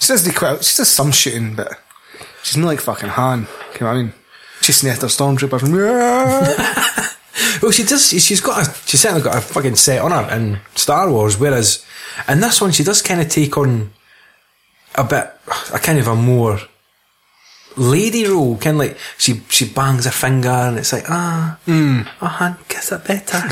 She does the quite. She does some shooting, but she's not like fucking Han. You know what I mean? Chasing after stormtroopers. [laughs] Well, she does. She's got a. She's certainly got a fucking set on her in Star Wars. Whereas in this one, she does kind of take on a bit, a kind of a more lady role. Kind of like she she bangs her finger and it's like ah, mm. oh, hun, kiss it better. uh,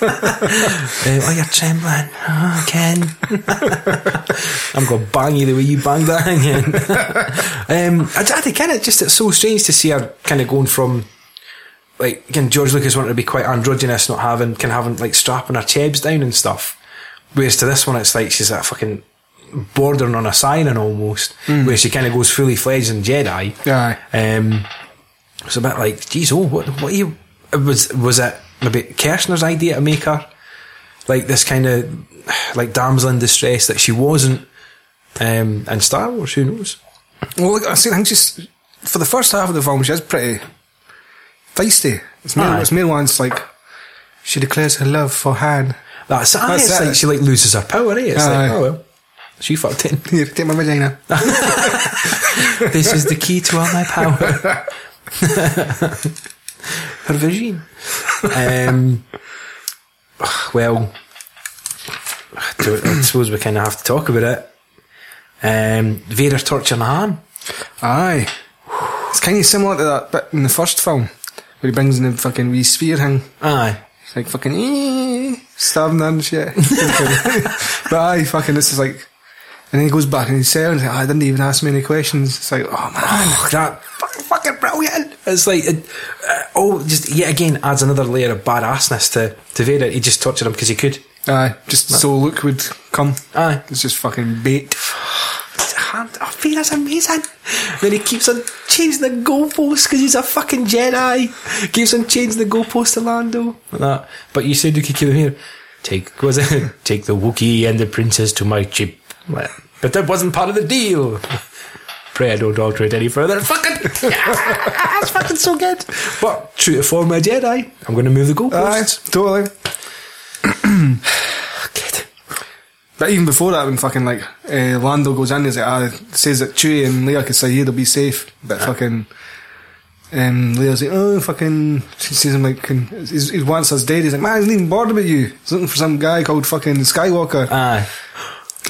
[laughs] oh, you're trembling. Oh, Ken. [laughs] I'm going to bang you the way you banged that again. [laughs] um, I, I think kind of just it's so strange to see her kind of going from like again George Lucas wanted to be quite androgynous, not having kind of having like strapping her chebs down and stuff. Whereas to this one, it's like she's that fucking bordering on a siren almost, where she kind of goes fully fledged in Jedi. Aye. Um, it's a bit like, geez, oh, what, what are you? Was was it maybe Kershner's idea to make her like this kind of like damsel in distress that she wasn't um, in Star Wars? Who knows? well, look, I see, I think she's. For the first half of the film, she is pretty feisty. It's more, Aye. it's more like. She declares her love for Han. That's, That's it's it. like she like loses her power. Eh? It's Aye. like, oh well, she fucked it. [laughs] Here, take my vagina. [laughs] this is the key to all my power. [laughs] Her vision. Um, well, I I suppose we kind of have to talk about it. Um, Vader torturing Han. Aye. It's kind of similar to that bit in the first film where he brings in the fucking wee sphere thing. Aye. It's like fucking stabbing and shit. but aye, fucking this is like. And then he goes back in his cell and he's like, oh, I didn't even ask me any questions. It's like, oh man. Oh, that fucking, fucking brilliant. It's like, it, uh, oh, just yet again adds another layer of badassness to, to Vader. He just tortured him because he could. Aye, just so Luke would come. Aye. It's just fucking bait. Oh, Vader's amazing. Then he keeps on changing the goalposts because he's a fucking Jedi. Keeps on changing the goalpost to Lando. Like that. But you said you could kill him here. Take was it? [laughs] Take the Wookiee and the princess to my chip. Like, But that wasn't part of the deal. Pray I don't alter it any further. Fucking, [laughs] that's fucking so good. But true to form, a Jedi. I'm going to move the Aye, goalposts. totally. [clears throat] Good. But even before that, when fucking like uh, Lando goes in, he's like, ah, says that Chewie and Leia can say, yeah, they'll be safe. But fucking, um, Leia's like, oh, fucking, she sees him like, can, he's, he wants us dead. He's like, man, he's not even bored about you. He's looking for some guy called fucking Skywalker. Aye.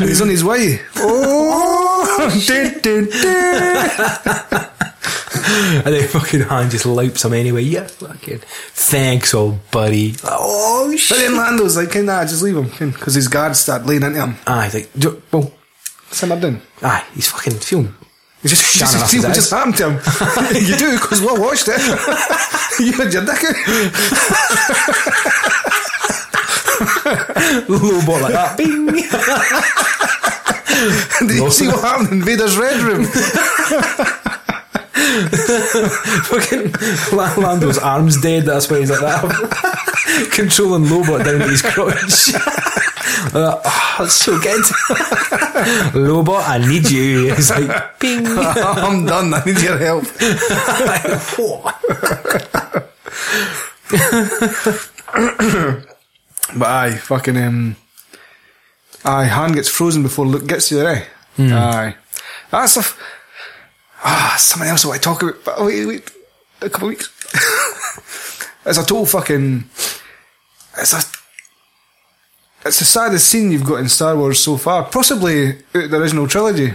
He's on his way. Oh, dun, dun, dun. And then fucking Han just loups him anyway. Yeah, fucking. Thanks, old buddy. Oh, shit! But then Lando's like, nah, just leave him. Because his guards start laying into him. Aye, like, do- well, Simmer down. aye, he's fucking feeling. He just, just, off see what just happened to him. [laughs] [laughs] you do, because we watched it. [laughs] you had your dick ball like that. Bing! Did you see what happened in Vader's Red Room? Fucking La- Lando's arms dead. That's why he's like that, [laughs] controlling Lobot down to his crotch. [laughs] Uh, oh, that's so good. [laughs] Lobot, I need you. It's like, ping. I'm done. I need your help. But aye, fucking um, aye, hand gets frozen before Luke gets to the eye. Aye, that's a f- ah something else I want to talk about. But wait, wait, a couple of weeks. [laughs] it's a total fucking. It's a. It's the saddest scene you've got in Star Wars so far. Possibly the original trilogy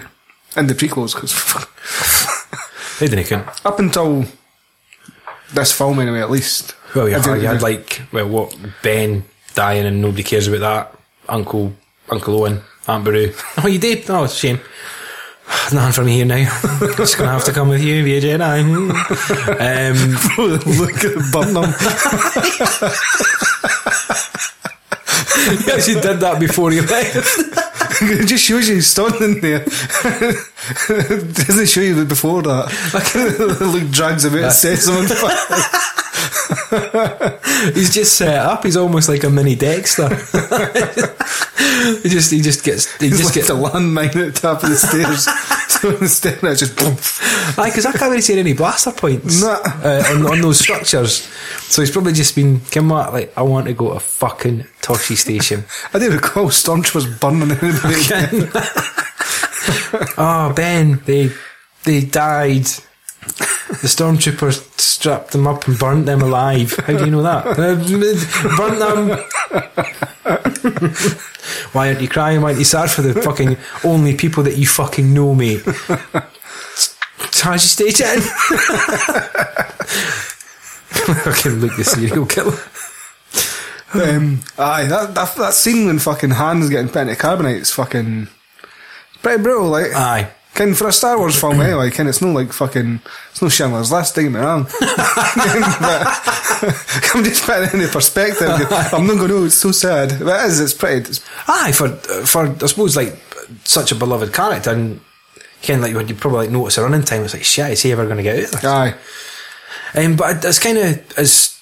and the prequels, because [laughs] They didn't up until this film, anyway, at least. Well, yeah, I you had like, well, what, Ben dying and nobody cares about that. Uncle, Uncle Owen, Aunt Beru. [laughs] Oh, you did? Oh, it's a shame. Nothing for me here now. [laughs] Just gonna have to come with you, be a Jedi. um, [laughs] Look at the Burnham. he actually did that before he left. it just shows you he's standing there. [laughs] it doesn't show you that before that. [laughs] Luke drags him out and sets him on fire. [laughs] He's just set up. He's almost like a mini Dexter. he just, he just gets, he He's just gets. a landmine at the top of the stairs. so the stairs and just boom. Aye, because I can't really see any blaster points Nah. uh, on, on those structures. So he's probably just been, come on, like, I want to go to fucking Tosche Station. I do not recall Stormtroopers burning anybody. [laughs] oh, Ben, they they died. The stormtroopers strapped them up and burnt them alive. How do you know that? [laughs] Uh, burnt them. [laughs] Why aren't you crying? Why aren't you sad for the fucking only people that you fucking know, mate? Tosche Station. fucking Luke the serial killer. um, aye, that, that that scene when fucking hands getting carbonite is fucking pretty brutal. Like, Aye. Ken, for a Star Wars film anyway, Ken, it's no like fucking, it's no Schindler's get me wrong. but [laughs] I'm just putting it into perspective. I'm not going, oh, it's so sad. But it is, it's pretty, it's, Aye, for for I suppose like such a beloved character, and Ken like when you probably like notice a running time, it's like shit. Is he ever going to get out of this? aye. Um, but it's kind of as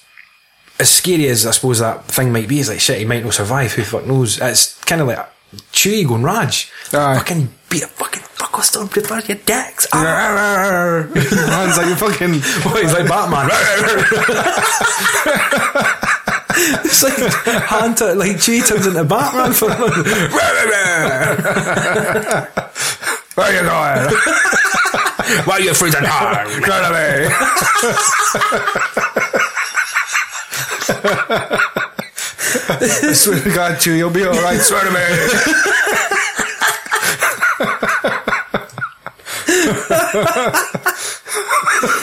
as scary as I suppose that thing might be. Is like shit. He might not survive. Who fuck knows? It's kind of like Chewie going Raj. Aye. Fucking be a fucking fuck off stormtrooper, your dicks. Ah. Hands [laughs] like you fucking, [laughs] What, he's like Batman. [laughs] it's like Hunter, like Chewie turns into Batman for where are you going? Why are you freezing hard? Run away. I swear to God, you'll be alright, swear to me.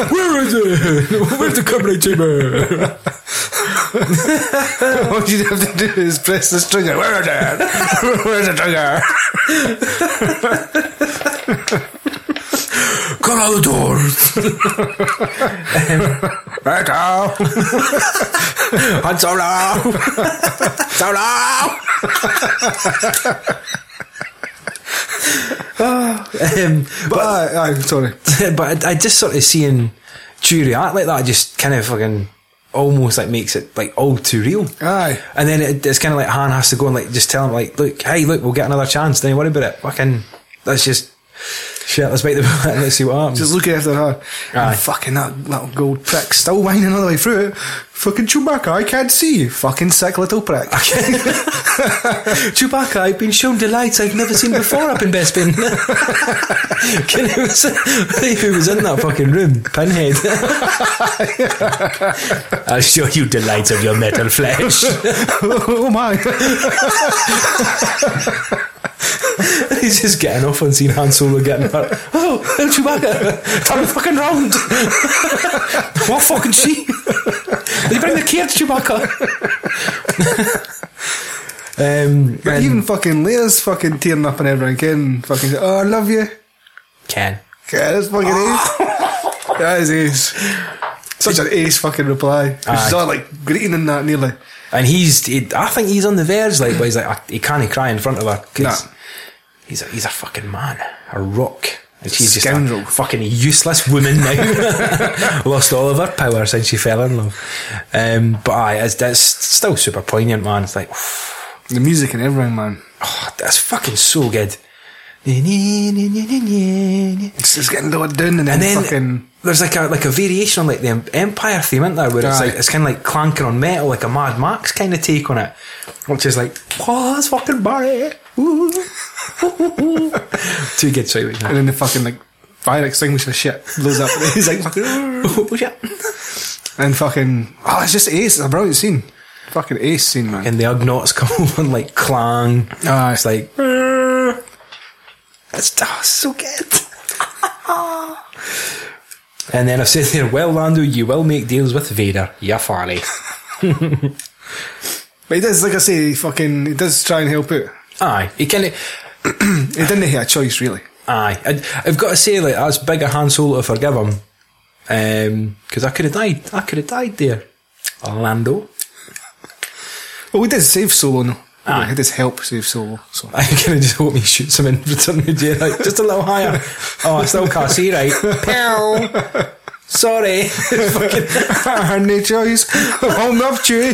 Where is it? Where's the carbonite chamber? All you have to do is press the trigger. Where is it? Where's the trigger? All the doors. Right now. Han Solo. Solo. um, But aye, aye, sorry. [laughs] but I, I just sort of seeing Chewie react like that just kind of fucking almost like makes it like all too real. Aye. And then it, it's kind of like Han has to go and like just tell him like, look, hey, look, we'll get another chance. Don't worry about it. Fucking, let's just shit. Let's bite the bullet [laughs] and let's see what happens. Just looking after her. Aye. And fucking that little gold prick still whining all the way through it. Fucking Chewbacca, I can't see you. Fucking sick little prick. [laughs] [laughs] Chewbacca, I've been shown delights I've never seen before up in Bespin. Can who was, who was in that fucking room? Pinhead. I'll show you delights of your metal flesh. oh my. He's just getting off on seeing Han Solo getting hurt. Oh, oh Chewbacca, turn the fucking round. what fucking she? You bring the kids, Chewbacca? um, But and even fucking Leia's fucking tearing up and everything. Ken fucking, say, oh, I love you. Ken. Yeah, that's fucking ace. that is ace. Such an ace fucking reply. She's all like greeting and that nearly. And he's, he, I think he's on the verge, like, but he's like, I- he can't cry in front of her. 'cause Nah. He's a, he's a fucking man. A rock. And she's just Scoundrel. a fucking useless woman now. [laughs] Lost all of her power since she fell in love. Um, but aye, it's, it's still super poignant, man. It's like, The music and everything, man. oh, that's fucking so good. It's just getting lowered down and then, and then fucking. There's like a like a variation on like the Empire theme, isn't there? Where it's like it's kind of like clanking on metal, like a Mad Max kind of take on it, which is like, oh, that's fucking Barry. Ooh. [laughs] Too good, sorry. And then the fucking like fire extinguisher shit blows up. [laughs] He's like fucking. [laughs] Oh, oh, shit. And fucking. Oh, it's just ace. It's a brilliant scene. Fucking ace scene, man. and the Ugnaughts come over and like clang. Aye. It's like, it's oh, so good. And then I've said there, well, Lando, you will make deals with Vader. Yeah, Farley. [laughs] But he does, like I say, he fucking. He does try and help out. Aye, he kind of. [clears throat] He didn't have a choice, really. Aye, I, I've got to say, like that's big a Han Solo to forgive him, um, because I could have died. I could have died there, Orlando. Well, we did save Solo, no. Aye. He does help save Solo. So. I kind of just hope he shoots him in Return of the Jedi, just a little higher. Oh, I still can't see right. Pew. Sorry. [laughs] Fucking- [laughs] I had no choice. Home up, Chewie.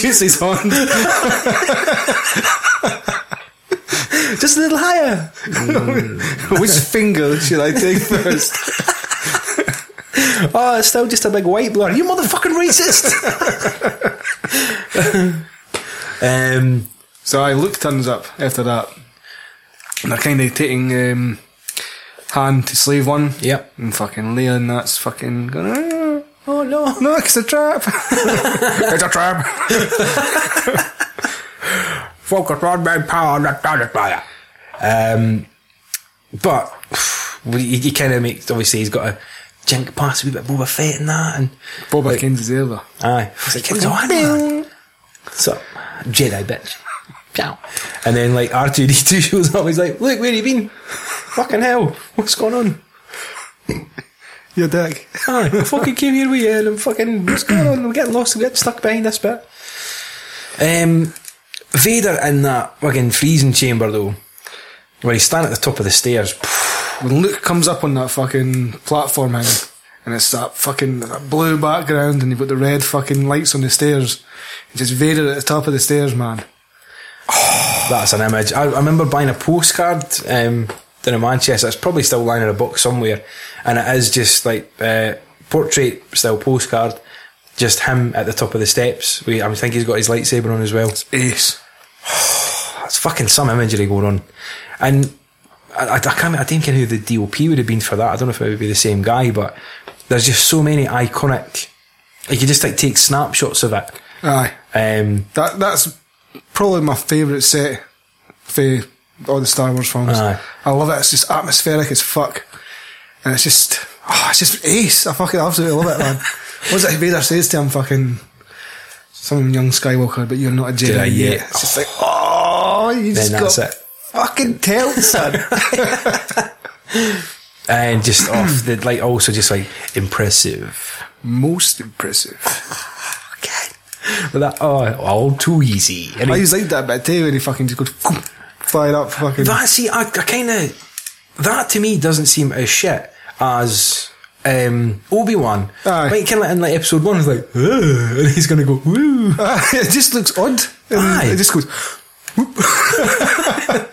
Shoots his hand. just a little higher. Which finger should I take first? [laughs] Oh, it's still just a big white blur. You motherfucking racist. [laughs] um, So I Luke turns up after that. And they're kind of taking um, Han to slave one. Yep. And fucking Leia and that's fucking going, "Ah, oh no. no, [laughs] it's a trap. it's a trap. Focus on my power, not on it, brother. Um, but [sighs] he, he kind of makes obviously he's got a jink past a wee bit of Boba Fett and that, and Boba Ken's there. aye, it's like it's on, man. So Jedi bitch, Pow. and then like R two D two [laughs] shows up. He's like, look where you been? Fucking hell, what's going on? [laughs] Your dick. Aye, I fucking came here with you and I'm fucking, what's going on? I'm getting lost, I'm getting stuck behind this bit. Um, Vader in that fucking freezing chamber though, where he's standing at the top of the stairs. When Luke comes up on that fucking platform hang, and it's that fucking that blue background and you've got the red fucking lights on the stairs. It's just Vader at the top of the stairs, man. [sighs] That's an image. I, I remember buying a postcard um, down in Manchester. It's probably still lying in a box somewhere, and it is just like uh, portrait style postcard. Just him at the top of the steps. We, I think he's got his lightsaber on as well. Ace. [sighs] It's fucking some imagery going on, and I, I, I can't. I don't care who the DOP would have been for that. I don't know if it would be the same guy, but there's just so many iconic. You you just like take snapshots of it. Aye. Um, That that's probably my favourite set for all the Star Wars films. Aye. I love it. It's just atmospheric as fuck, and it's just oh, it's just ace. I fucking absolutely love it, man. [laughs] What's it Vader says to him? Fucking some young Skywalker, but you're not a Jedi, yet. yet. It's just like oh, you just then got that's it. Fucking tell, son. [laughs] and just off the like also just like impressive. Most impressive. But that oh all too easy. And I he- just like that bit too when he fucking just goes fire up, fucking. that see I, I kind of that to me doesn't seem as shit as um, Obi Wan. Like kind of in like episode one, he's like, "Ugh," and he's gonna go woo. [laughs] it just looks odd. And Aye. It just goes. [laughs]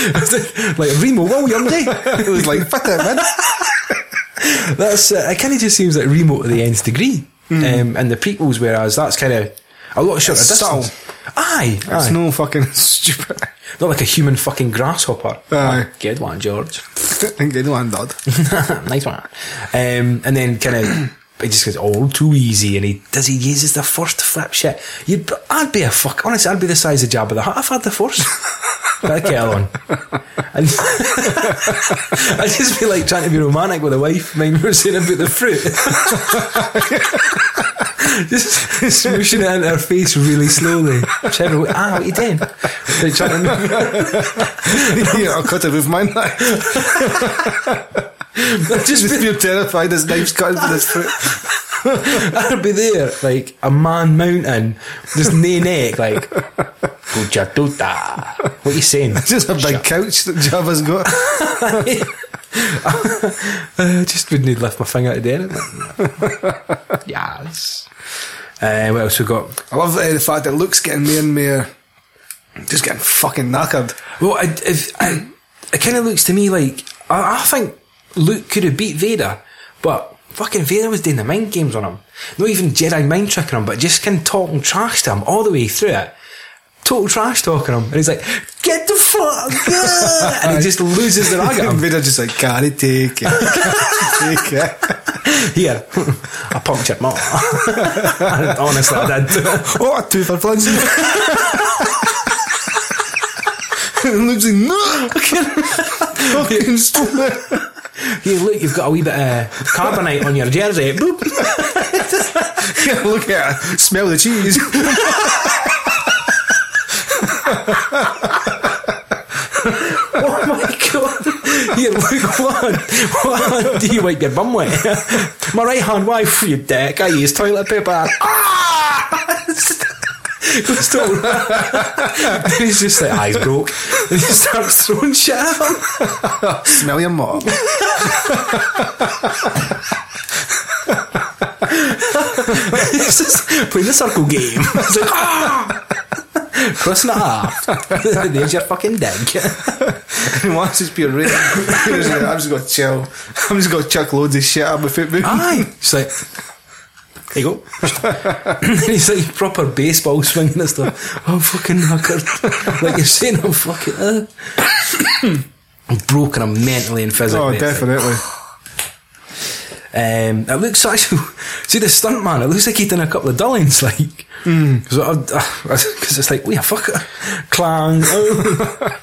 [laughs] like Remo Williams. [laughs] eh? It was like fit it, man. [laughs] That's uh, it. Kind of just seems like Remo to the nth degree. Um, and the prequels, whereas that's kind of a lot shorter It's distance. subtle. Aye, It's aye. no fucking stupid. not like a human fucking grasshopper. Aye. Good one, George. Good one, Dad. nice one. Um, and then kind of. [clears throat] It just goes all too easy, and he does. He uses the force to flip shit. You'd, I'd be a fuck. Honestly, I'd be the size of Jabba the Hutt. if I had the force. A kettle on. And I'd just be like trying to be romantic with a wife. Mind we were saying about the fruit. just smooshing it into her face really slowly. Trevor, ah, what you doing? Like trying to, [laughs] yeah, I'll cut it with my knife. [laughs] just Just you're terrified his knife's cutting for this fruit. I'd be there, like a man mountain, just nae neck, like. What are you saying? [laughs] Just a big couch that Jabba's got. I [laughs] just wouldn't lift my finger to do it. [laughs] yes. Uh, what else we got? I love uh, the fact that Luke's getting more and more just getting fucking knackered. Well, I, if, I, it kind of looks to me like I, I think Luke could have beat Vader, but fucking Vader was doing the mind games on him. Not even Jedi mind tricking him, but just kind of talking trash to him all the way through it. Total trash talking him, and he's like, "Get the fuck!" out," and he [laughs] just loses the rag at him. Vader just like, can't he take it? Can't he take it? [laughs] Here, [laughs] I punctured more. Honestly, I did. Oh, two for plunge. [laughs] and Luke's like, no! [laughs] Fucking stupid. Here, look, you've got a wee bit of carbonite on your jersey. Boop. [laughs] Yeah, look at it. Smell the cheese. Oh my god! Here, look, one. One. Do you wipe your bum with? My right hand wife, you dick. I use toilet paper. Ah! Goes to- then he's just like, eyes broke. And he starts throwing shit at him. Smell your mop. He's just playing the circle game. He's like, ah! Crossing it off. [laughs] There's your fucking dick. He wants his pure [laughs] like, I'm just going to chill. I'm just going to chuck loads of shit at my football. Aye. She's like, there you go. [laughs] he's like proper baseball swinging and stuff. I'm fucking knackered. like you're saying, I'm fucking. Uh. I'm [coughs] broken, I'm mentally and physically. Oh, definitely. [sighs] Um, it looks actually, [laughs] see the stunt man, it looks like he done a couple of dullings, like, because [laughs] it's like, wait, fuck it. Clang. oh.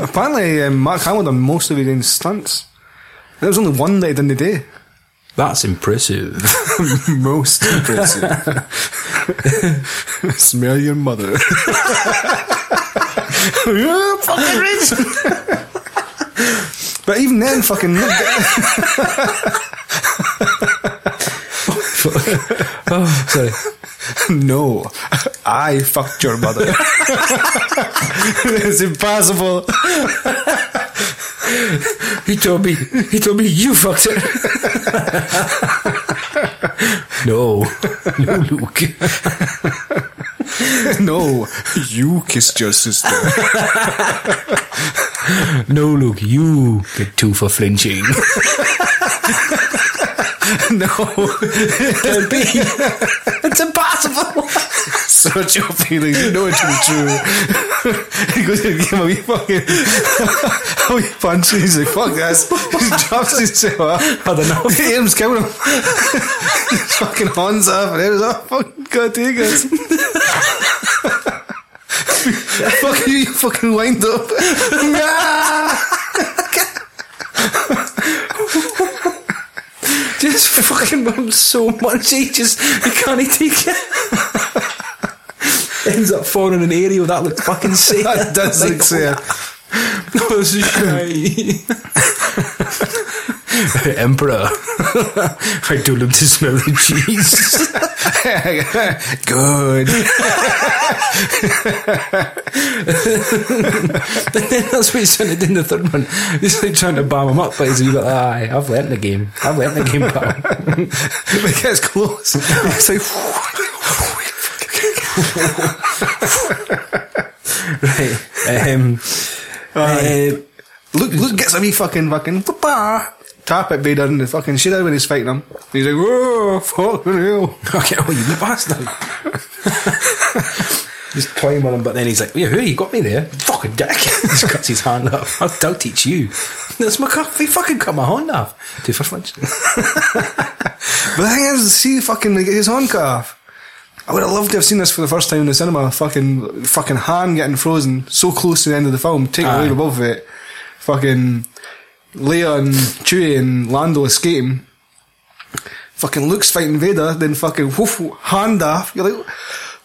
Apparently, um, Mark Hamill done most of his stunts. There was only one that he the day. That's impressive. [laughs] Most impressive. [laughs] Smell your mother. [laughs] Yeah, fucking rich. but even then, fucking. oh, sorry. no, I fucked your mother. it's impossible. He told me, he told me you fucked her. [laughs] no. No, Luke. [laughs] No, you kissed your sister. [laughs] No, Luke, you get two for flinching. no, Can't be. It's impossible. [laughs] search your feelings. You know it to be true. [laughs] he goes to give him a wee fucking [laughs] a wee punch. and He's like, "Fuck this!" He drops off. I don't know. He aims, killing him. His fucking horns off, and it was, oh, fucking god, take us. Fuck you, you fucking wind up. Just fucking him so much, he just, he can't take it. Ends up falling in an area that looks fucking [laughs] sick. that does look sad. No, this is shy. Emperor. [laughs] I told him to smell the cheese. [laughs] Good. But then that's what he's trying to do in the third one. He's like trying to bomb him up, but he's like, aye, I've learnt the game. I've learnt the game, pal. it gets close. It's like, right. Um, uh, Luke, Luke gets a wee fucking fucking tap at Vader in the fucking shit out when he's fighting him. He's like, whoa, fucking hell. [laughs] okay, oh, you bastard. [laughs] Just toying with him, but then he's like, yeah, who you got me there? Fucking dick. [laughs] He just cuts his hand off. I'll, I'll teach you. That's my cup. He fucking cut my hand off. Two for flinch. But the thing is, see fucking like, his hand cut off. I would have loved to have seen this for the first time in the cinema. Fucking, fucking hand getting frozen so close to the end of the film, taken Aye. away above it. Fucking Leia and Chewie and Lando escaping. Fucking Luke's fighting Vader, then fucking woof, hand off. You're like,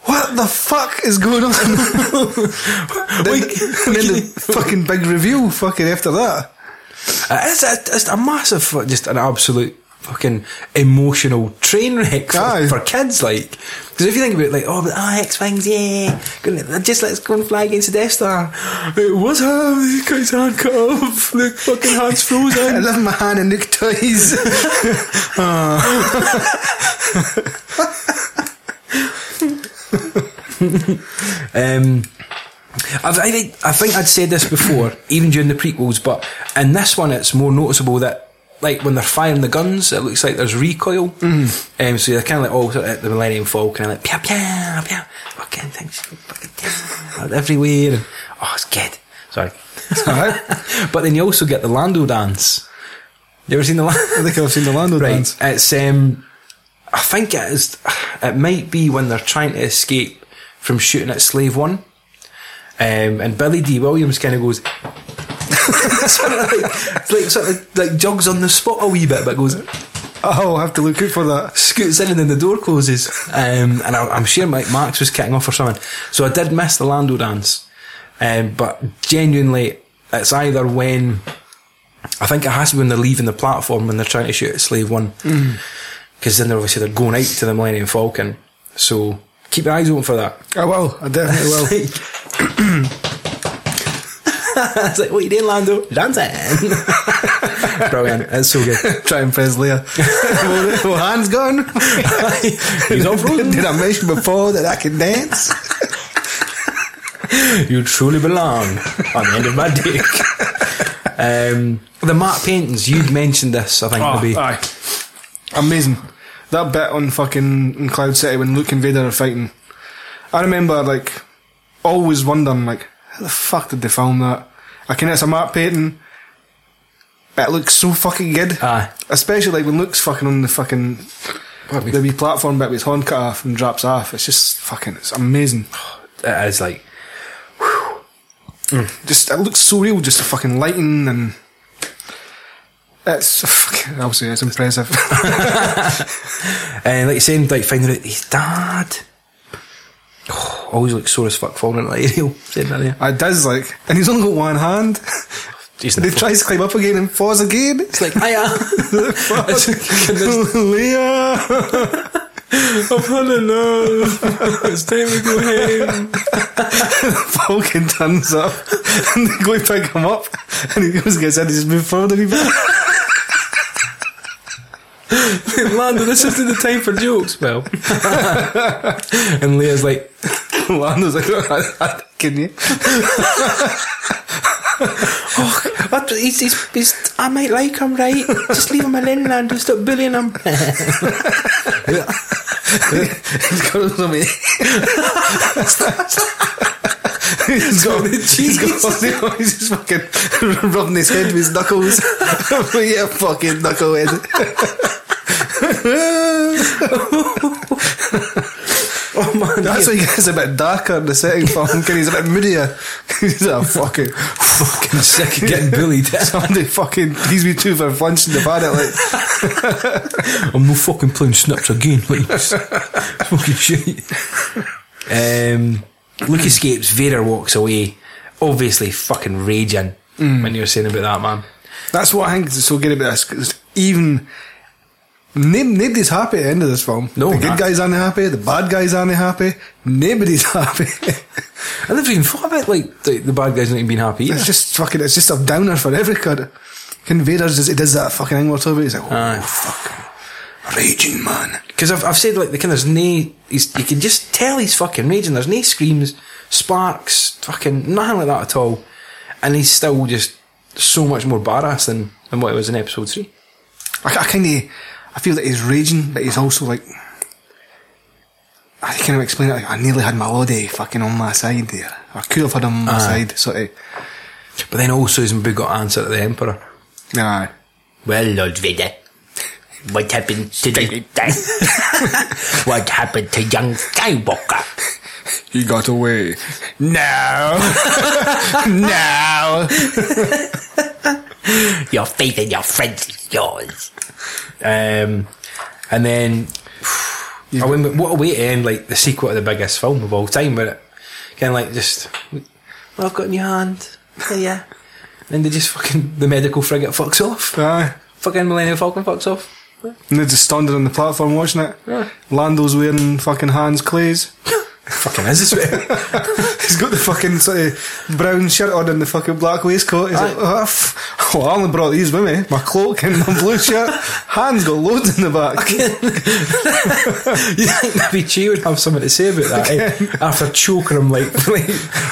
what the fuck is going on? [laughs] then, and [laughs] then the fucking big reveal fucking after that. Uh, it's, a, it's a massive, just an absolute fucking emotional train wreck for, Aye. for kids. Like, because if you think about it, like, oh, but, ah, X Wings, yeah, just let's go and fly against the Death Star. It was him. The guy's hand cut off. The fucking hand's [laughs] I frozen. love my hand and Nick toys. [laughs] Um, I've, I, think- I think I'd said this before, even during the prequels, but in this one it's more noticeable that, like, when they're firing the guns, it looks like there's recoil. Mm. Um, so they're kind of like all at the Millennium Falcon, and like, pew, pew, pew, fucking things, fucking everywhere. And, oh, it's good. Sorry. [laughs] but then you also get the Lando dance. You ever seen the Lando? [laughs] I think I've seen the Lando Right. dance. It's um I think it is it might be when they're trying to escape from shooting at Slave One. Um, and Billy Dee Williams kind of goes sort of like, like sort of like jogs on the spot a wee bit, but goes Oh, I'll have to look out for that. scoots in and then the door closes. Um, and I, I'm sure Mike Max was kicking off or something. So I did miss the Lando dance. Um, but genuinely, it's either when I think it has to be when they're leaving the platform when they're trying to shoot at Slave One, because then they're obviously they're going out to the Millennium Falcon. So keep your eyes open for that. I will. I definitely will. [laughs] [clears throat] [laughs] it's like, what are you doing, Lando? Dancing. [laughs] Brilliant. It's so good. Try and press [laughs] Leia. well, well, hand's gone. He's all frozen. Did I mention before that I can dance? You truly belong on the end of my dick. Um, the matte paintings, you'd mentioned this, I think, Oh, maybe. aye. Amazing. That bit on fucking in Cloud City when Luke and Vader are fighting. I remember, like, always wondering, like, how the fuck did they film that? I can it's a matte painting. It looks so fucking good. Aye. Especially like when Luke's fucking on the fucking the wee platform bit with his horn cut off and drops off. It's just fucking it's amazing. It is like, Just it looks so real, just the fucking lighting and it's fucking obviously it's impressive. [laughs] and like you're saying, like finding out his dad. Oh, [sighs] always looks sore as fuck falling into that aerial. Saying that there. It does like, and he's only got one hand. He's and he tries to climb up again and falls again. It's like, hiya. Fuck. It's- [laughs] Leia. I've had enough. it's time to go home. [laughs] Falcon turns up and they go to pick him up and he goes and gets in and just move forward a wee bit. [laughs] [laughs] Lando, this isn't the time for jokes, well. [laughs] and Leia's like, [laughs] Lando's like, can you? Oh, what, he's, he's, he's, I might like him, right? Just leave him alone, Lando, stop bullying him. He's got something. He's got, [laughs] he's got, [laughs] he's just fucking [laughs] rubbing his head with his knuckles. yeah, fucking knucklehead. oh man, That's why he gets a bit darker in the second film, he's a bit moodier. he's a fucking, fucking sick of getting bullied. somebody fucking, he's me too for lunch in the at like, I'm no fucking playing snips again. Like, fucking shit. Um, Luke escapes, Vader walks away, obviously fucking raging mm. when you were saying about that, man. That's what I think is so good about this. Cause even no- nobody's happy at the end of this film. No, the good not. guys aren't happy. The bad guys aren't happy. Nobody's [laughs] happy. I never even thought about like the, the bad guys not even being happy. Either. it's just fucking. It's just a downer for every cut. Ken Vader does, he does that fucking thing where Toby. He's like, oh Aye. fuck, raging man. Because I've, I've said like the kind there's no he's you can just tell he's fucking raging. There's no screams, sparks, fucking nothing like that at all, and he's still just so much more badass than than what it was in episode three. I, I kind of, I feel that he's raging, but he's also like. I kind of explain it like I nearly had my Lodi fucking on my side there. I could have had him on my side, sort of. But then also his big got answer to the Emperor. Nah. Well, Lord Vader, what happened to the [laughs] What happened to young Skywalker? He got away. No. [laughs] no. [laughs] Your faith in your friends is yours. Um, and then, I mean, what a way to end like the sequel to the biggest film of all time, where it kind of like just, well, I've got in your hand, yeah, yeah. And they just fucking, the medical frigate fucks off. Aye. Fucking Millennium Falcon fucks off. And they're just standing on the platform watching it. Lando's wearing fucking Hans Clay's. [laughs] Fucking is this? He's [laughs] got the fucking sort of brown shirt on and the fucking black waistcoat. He's like, oh, f- well, I only brought these with me. My cloak and my blue shirt. Hans got loads in the back. [laughs] [laughs] you think maybe Che would have something to say about that eh? after choking him like, like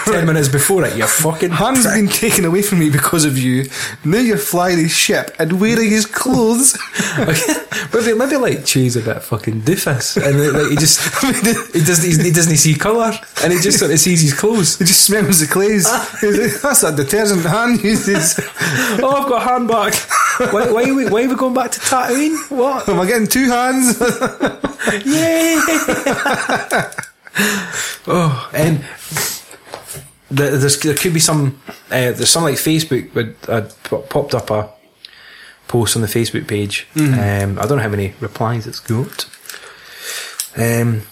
ten minutes before it? You fucking Hans been taken away from me because of you. Now you're flying his ship and wearing his clothes. maybe maybe like Che's a bit fucking doofus, and like he just he doesn't he doesn't see colour, and he just sort of sees his clothes. He just smells the clays. Like, That's that detergent Han uses. [laughs] oh, I've got a hand back. Why, why, are we, why are we going back to Tatooine? What? Am I getting two hands? [laughs] Yay! [laughs] oh, and there's, there could be some. Uh, there's some like Facebook uh, p- popped up a post on the Facebook page. Um, I don't know how many replies it's got. Um,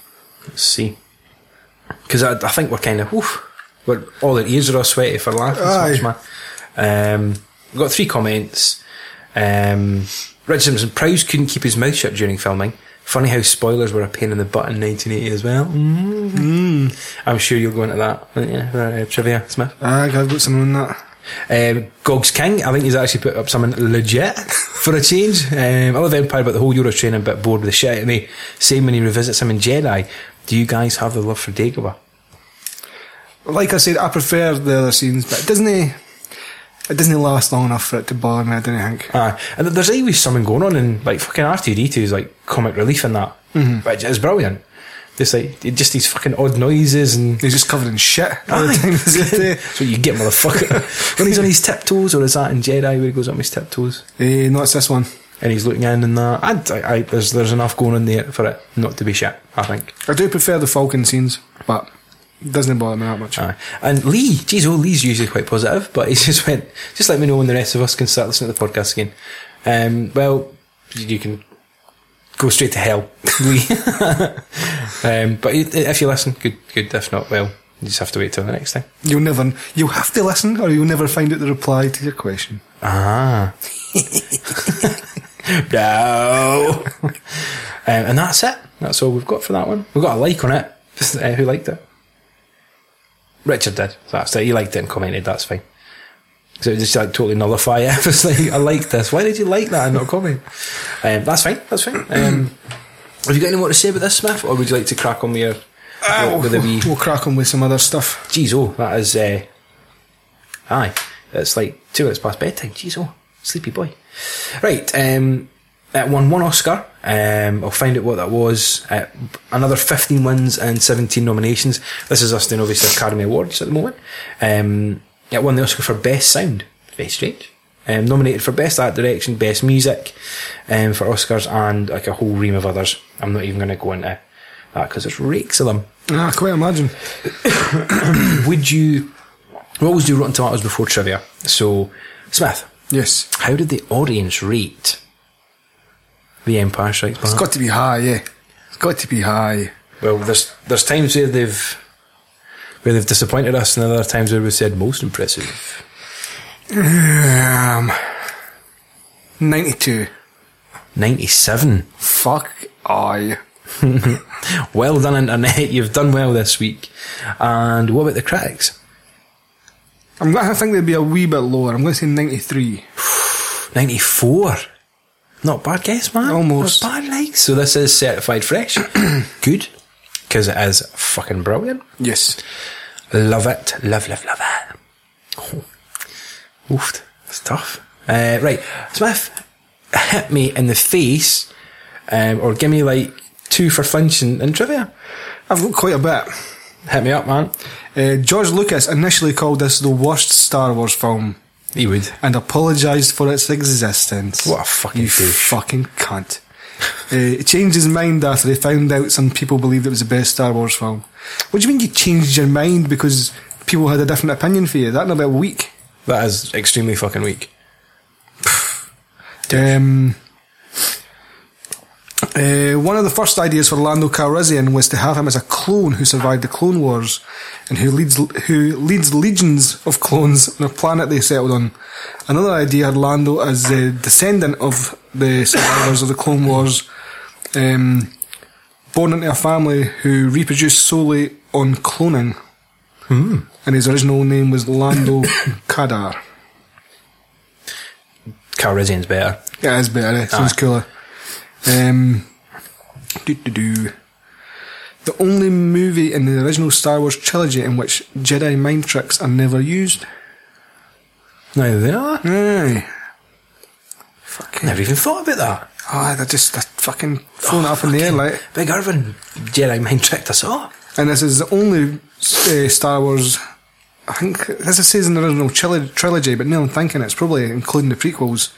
let's see, because I, I think we're kind of oof, we're all our ears are all sweaty for laughing Aye. so much, man. Um, we've got three comments. Um, Richard Simpson, Prowse couldn't keep his mouth shut during filming. Funny how spoilers were a pain in the butt in 1980 as well. mm I'm sure you'll go into that. won't you? Uh, trivia, Smith. Ah, I've got something on that. Um, Gog's King, I think he's actually put up something legit for a change. Um, I love Empire, but the whole Euro training a bit bored with the shit. And he same when he revisits him in Jedi. Do you guys have the love for Dagobah? Like I said, I prefer the other scenes, but it doesn't. It doesn't last long enough for it to bother me. I don't think. Aye. And there's always something going on, and like fucking R2D2 is like comic relief in that. Mm-hmm. But it's brilliant. Just like just these fucking odd noises and He's just covered in shit all the time. as if they- That's what you get, motherfucker. [laughs] when he's on his tiptoes, or is that in Jedi where he goes on his tiptoes Eh, no, it's this one. And he's looking in and that? I'd, I, I, there's there's enough going on there for it not to be shit. I think. I do prefer the Falcon scenes, but it doesn't bother me that much. Aye. And Lee, geez, oh, Lee's usually quite positive, but he [laughs] just went, just let me know when the rest of us can start listening to the podcast again. Um, well, you can go straight to hell, [laughs] Lee. [laughs] um, but if you listen, good, good. If not, well, you just have to wait till the next time. You'll never. You'll have to listen, or you'll never find out the reply to your question. Ah. [laughs] no. um, and that's it. That's all we've got for that one. We've got a like on it. Uh, who liked it? Richard did. So that's it. He liked it and commented. That's fine. So it just like totally nullify it. [laughs] Was like, I like this. Why did you like that and not comment? Um, that's fine. That's fine. Um, have you got any more to say about this, Smith? Or would you like to crack on with your, with a wee We'll crack on with some other stuff. Jeez, oh, that is. Uh, aye, it's like two minutes past bedtime. Jeez, oh, sleepy boy. Right, um, it won one Oscar. Um, I'll find out what that was. Uh, another 15 wins and 17 nominations. This is us doing obviously Academy Awards at the moment. Um, it won the Oscar for Best Sound. Very strange. Um, nominated for Best Art Direction, Best Music, um, for Oscars, and like a whole ream of others. I'm not even going to go into that because there's rakes of them. Ah, I quite imagine. [coughs] Would you? We always do Rotten Tomatoes before trivia. So, Smith, Yes. how did the audience rate The Empire Strikes Back? It's got to be high, yeah. It's got to be high. well, there's there's times where they've where they've disappointed us, and other times where we've said most impressive. Um, 92. Ninety-seven. Fuck aye. [laughs] Well done, internet. You've done well this week. And what about the critics? I'm going to think they'd be a wee bit lower. I'm going to say 93. Ninety-four. Not bad guess, man. Almost. Not bad, like. So this is certified fresh. [clears throat] Good, because it is fucking brilliant. Yes. Love it. Love, love, love it. Oh. Oof. It's tough. Uh, right. Smith, [laughs] hit me in the face, um, or give me like two for flinch and, and trivia. I've got quite a bit. Hit me up, man. Uh, George Lucas initially called this the worst Star Wars film He would. and apologised for its existence. What a fucking you douche. fucking cunt. uh, he changed his mind after he found out some people believed it was the best Star Wars film. What do you mean you changed your mind because people had a different opinion for you? That not a bit weak. That is extremely fucking weak. Um, Uh, one of the first ideas for Lando Calrissian was to have him as a clone who survived the Clone Wars and who leads who leads legions of clones on a planet they settled on. Another idea had Lando as the descendant of the survivors of the Clone Wars, um, born into a family who reproduced solely on cloning. And his original name was Lando [coughs] Kadar. Calrissian's better. Yeah, it's better. It sounds Aye. cooler. Um, doo doo doo. The only movie in the original Star Wars trilogy in which Jedi mind tricks are never used. Neither they are. Aye. Fucking. Never even thought about that. Ah, they're just they're fucking throwing it up in the air like. Big Irvin Jedi mind tricked us all. And this is the only uh, Star Wars. I think this it says in the original trilogy, but now I'm thinking it's probably including the prequels.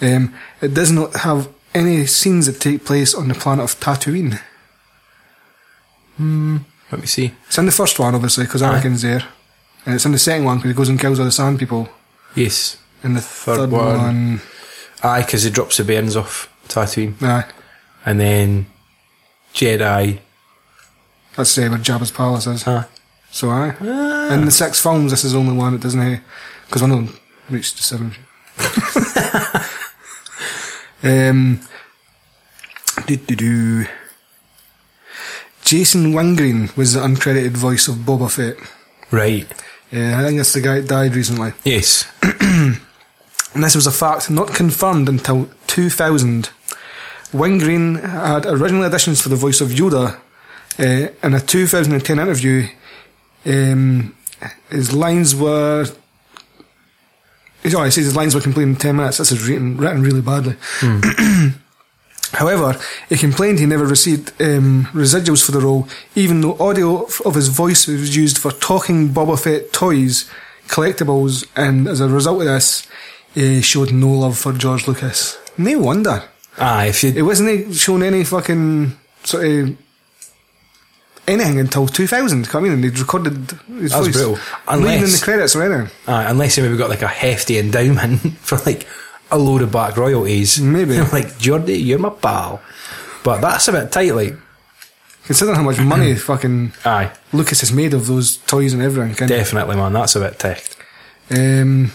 Um, it does not have any scenes that take place on the planet of Tatooine. Let me see. It's in the first one, obviously, because. Anakin's there. And it's in the second one because he goes and kills all the sand people. Yes. In the Third third, one. one. Aye, because he drops the bairns off Tatooine. Aye. And then Jedi. That's uh, where Jabba's palace is. Aye. So, aye. In the six films, this is the only one that doesn't have. Because one of them reached the seven. [laughs] um. Jason Wingreen was the uncredited voice of Boba Fett. Right. Yeah, I think that's the guy that died recently. Yes. [clears throat] and this was a fact not confirmed until 2000. Wingreen had original auditions for the voice of Yoda. Uh, in a 2010 interview, um, his lines were. Oh, he says his lines were completed in 10 minutes. This is written, written really badly. Hmm. [clears throat] However, he complained he never received um, residuals for the role, even though audio of his voice was used for talking Boba Fett toys, collectibles, and as a result of this, he showed no love for George Lucas. No wonder. Aye, if you. It wasn't eh, shown any fucking sort of anything until 2000. I mean, and they'd recorded his That's voice. brutal. Not even in the credits or anything. Aye, unless you maybe got like a hefty endowment [laughs] for like a load of back royalties. Maybe. [laughs] like, Jordy, you're my pal. But that's a bit tight, like. Considering how much money [clears throat] fucking Aye, Lucas has made of those toys and everything. definitely, man. That's a bit tight. Um,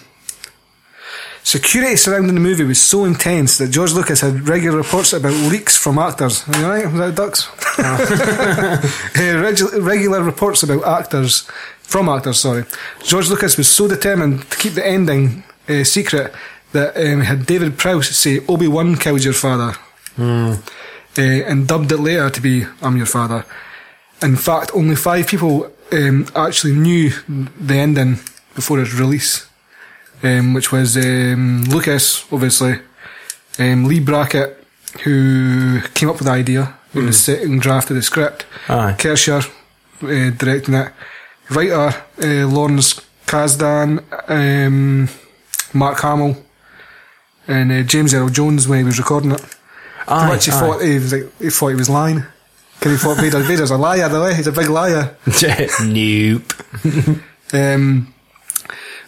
security surrounding the movie was so intense that George Lucas had regular reports about leaks from actors. Are you alright? Was that ducks? [laughs] Uh, [laughs] regu- regular reports about actors, from actors, sorry. George Lucas was so determined to keep the ending uh, secret that um, he had David Prowse say Obi-Wan killed your father. Uh, and dubbed it later to be I'm your father. In fact, only five people um, actually knew the ending before its release, um, which was um, Lucas, obviously, um, Leigh Brackett, who came up with the idea, who was second draft of the script, Aye. Kershner uh, directing it, writer uh, Lawrence Kasdan, um, Mark Hamill, and uh, James Earl Jones when he was recording it. Aye, Which he aye. thought he was like, he thought he was lying. Because he thought Vader, [laughs] Vader's a liar, the way he's a big liar. [laughs] nope. [laughs] Um,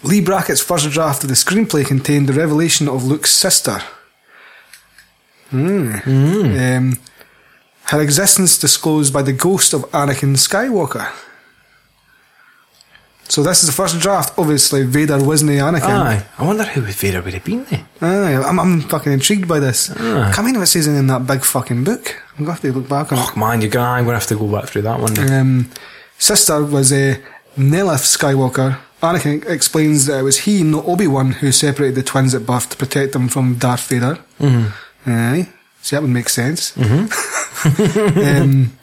Leigh Brackett's first draft of the screenplay contained the revelation of Luke's sister. Hmm. Um, her existence disclosed by the ghost of Anakin Skywalker. So this is the first draft. Obviously, Vader wasn't Anakin. Aye. I wonder who Vader would have been then. Aye, I'm, I'm fucking intrigued by this. Aye. Remember if it says in that big fucking book. I'm going to have to look back on it. Oh man, you're gonna, I'm gonna have to go back through that one. Um, sister was uh, Nellith Skywalker. Anakin explains that it was he, not Obi Wan, who separated the twins at birth to protect them from Darth Vader. Mm-hmm. Aye, see that would make sense. Mm-hmm. [laughs] [laughs] um,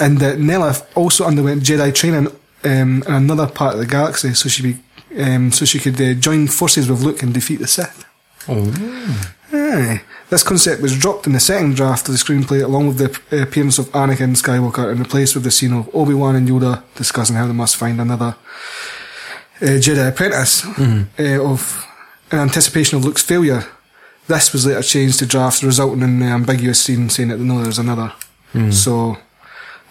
and that Nellith also underwent Jedi training um, in another part of the galaxy, so she be, um, so she could uh, join forces with Luke and defeat the Sith. Aye. This concept was dropped in the second draft of the screenplay along with the appearance of Anakin Skywalker and replaced with the scene of Obi-Wan and Yoda discussing how they must find another Uh, Jedi apprentice mm-hmm. uh, of in anticipation of Luke's failure. This was later changed to draft, resulting in the ambiguous scene saying that no, there's another. Mm. So,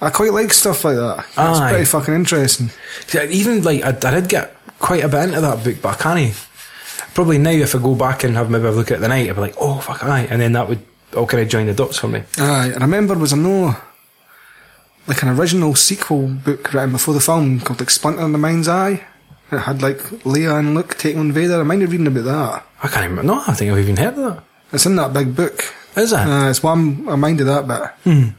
I quite like stuff like that. It's pretty fucking interesting. Even like I, I did get quite a bit into that book, but I can't. Probably now, if I go back and have maybe a look at it the night, I'd be like, oh fuck, aye, and then that would all kind of join the dots for me. Aye, I remember was a no like an original sequel book written before the film called like Splinter in the Mind's Eye. It had like Leia and Luke taking on Vader. I minded reading about that. I can't even. No, I think I've even heard of that. It's in that big book. Is it? Uh, it's one I minded that bit.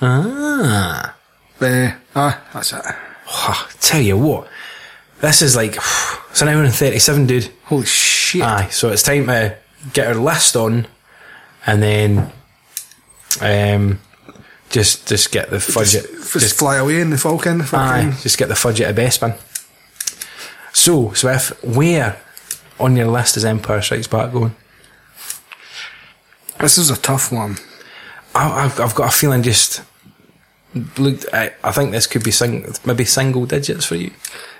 Ah. But uh, aye, that's it. Oh, tell you what, this is like [sighs] it's an hour and thirty-seven, dude. Holy shit! Aye, so it's time to get our list on, and then um, just just get the fudge. Just, fly away in the Falcon. Aye, just get the fudget of Bespin. So, Smith, where on your list is Empire Strikes Back going? This is a tough one. I, I've, I've got a feeling just. Look, I, I think this could be sing, maybe single digits for you.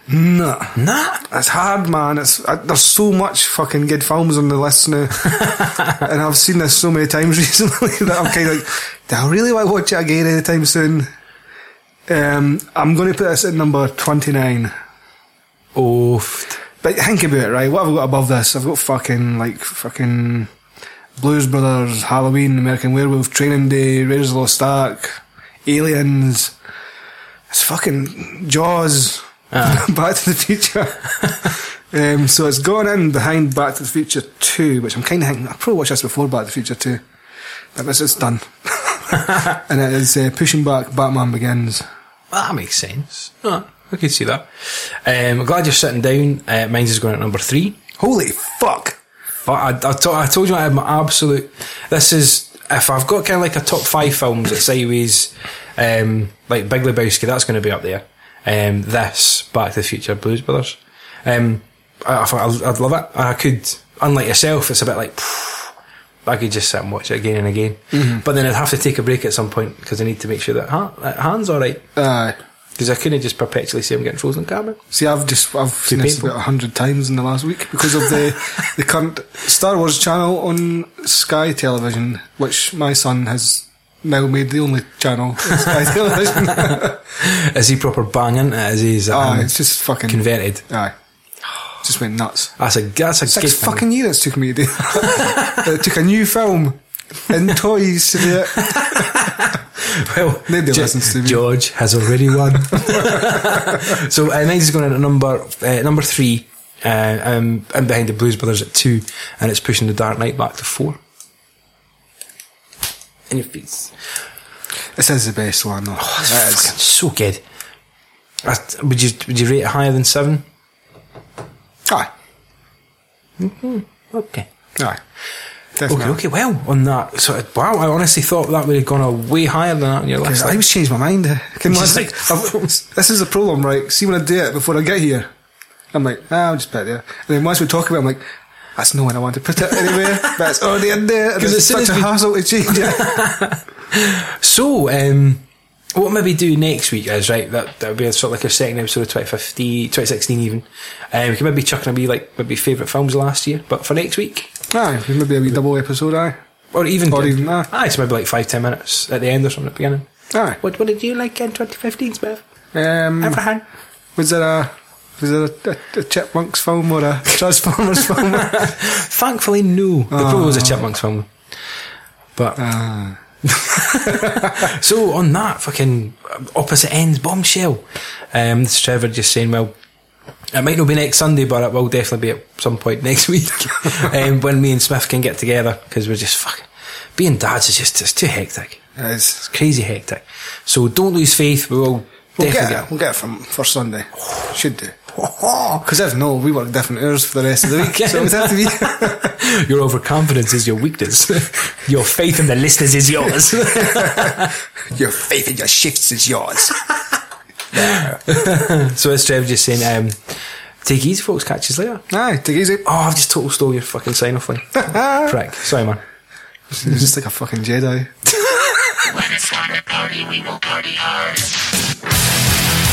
Nah. Nah. It's hard, man. It's uh, there's so much fucking good films on the list now, [laughs] and I've seen this so many times [laughs] recently that I'm kind of like, do I really want to watch it again anytime soon? Um, I'm going to put this at number twenty nine. Oofed. But think about it, right? What have I got above this? I've got fucking like fucking Blues Brothers, Halloween, American Werewolf, Training Day, Raiders of the Lost Ark, Aliens. It's fucking Jaws. [laughs] Back to the Future. [laughs] um, so it's gone in behind Back to the Future 2, which I'm kind of thinking, I probably watched this before Back to the Future 2. But this is done. [laughs] and it is uh, pushing back Batman Begins. That makes sense. Oh, I could see that. Um, I'm glad you're sitting down. Uh, mine's is going at number three. Holy fuck! But I, I, to- I told you I had my absolute. This is if I've got kind of like a top five films at sideways, um, like Big Lebowski, that's going to be up there. Um, this Back to the Future, Blues Brothers. Um, I, I thought I'd, I'd love it. I could, unlike yourself, it's a bit like. I could just sit and watch it again and again, but then I'd have to take a break at some point because I need to make sure that, ha- that hand's all right. Aye. Because I couldn't just perpetually say I'm getting frozen camera. See, I've just I've seen this about a hundred times in the last week because of the the current Star Wars channel on Sky Television, which my son has now made the only channel on [laughs] Sky Television. [laughs] Is he proper banging it as he's um, Aye, it's just fucking converted? Aye, just went nuts. That's a that's a Six good thing. fucking years it took me to do. [laughs] it took a new film and toys to do it. [laughs] Well, Nobody Ge- listens to me. George has already won. [laughs] so uh, mine's going in at number uh, number three. Uh, um, and behind the Blues Brothers at two, and it's pushing the Dark Knight back to four. In your face. This is the best one though. It's It is. fucking so good. I- Would you would you rate it higher than seven? Aye, Mhm. Okay. aye. Okay, Definitely. okay, well, on that, so wow, I honestly thought that would have gone a way higher than that on your list. I always change my mind. Can like, like- this is the problem, right? See when I do it before I get here, I'm like, ah, I'll just put it there. And then once we talk about it, I'm like, that's no one I want to put it anywhere. [laughs] but it's already in there. And 'Cause it's such a we- hassle to change it. [laughs] So, um, what maybe do next week is, right, that that would be a sort of like a second episode of 2015, 2016 even. Um, we can maybe chuck in a wee, like, maybe favourite films last year, but for next week, aye, maybe a wee double episode, aye. or even, Or even that. aye, it's maybe like five, ten minutes at the end or something at the beginning. Aye. What, what did you like in 2015, Smith? Um, Everhand? was there a, was there a, a, a Chipmunks film or a Transformers [laughs] film? Thankfully, no. There probably was a Chipmunks film. But, Ah. [laughs] so on that fucking opposite ends bombshell, um, this is Trevor just saying, well, it might not be next Sunday, but it will definitely be at some point [laughs] next week [laughs] um, when me and Smith can get together because we're just fucking being dads is just it's too hectic. It is. It's crazy hectic. So don't lose faith. We will We'll definitely get it. We'll get it from first Sunday. [sighs] Should do. [laughs] Because if no, we work different hours for the rest of the week. so it have to be. Your overconfidence is your weakness. your faith in the listeners is yours. your faith in your shifts is yours. [laughs] so as Trev just saying, um, take easy, folks. Catch you later. Aye, take easy. Oh, I've just total stole your fucking sign off line. [laughs] Prick. Sorry, man. It's just like a fucking Jedi. When it's time to party, we will party hard.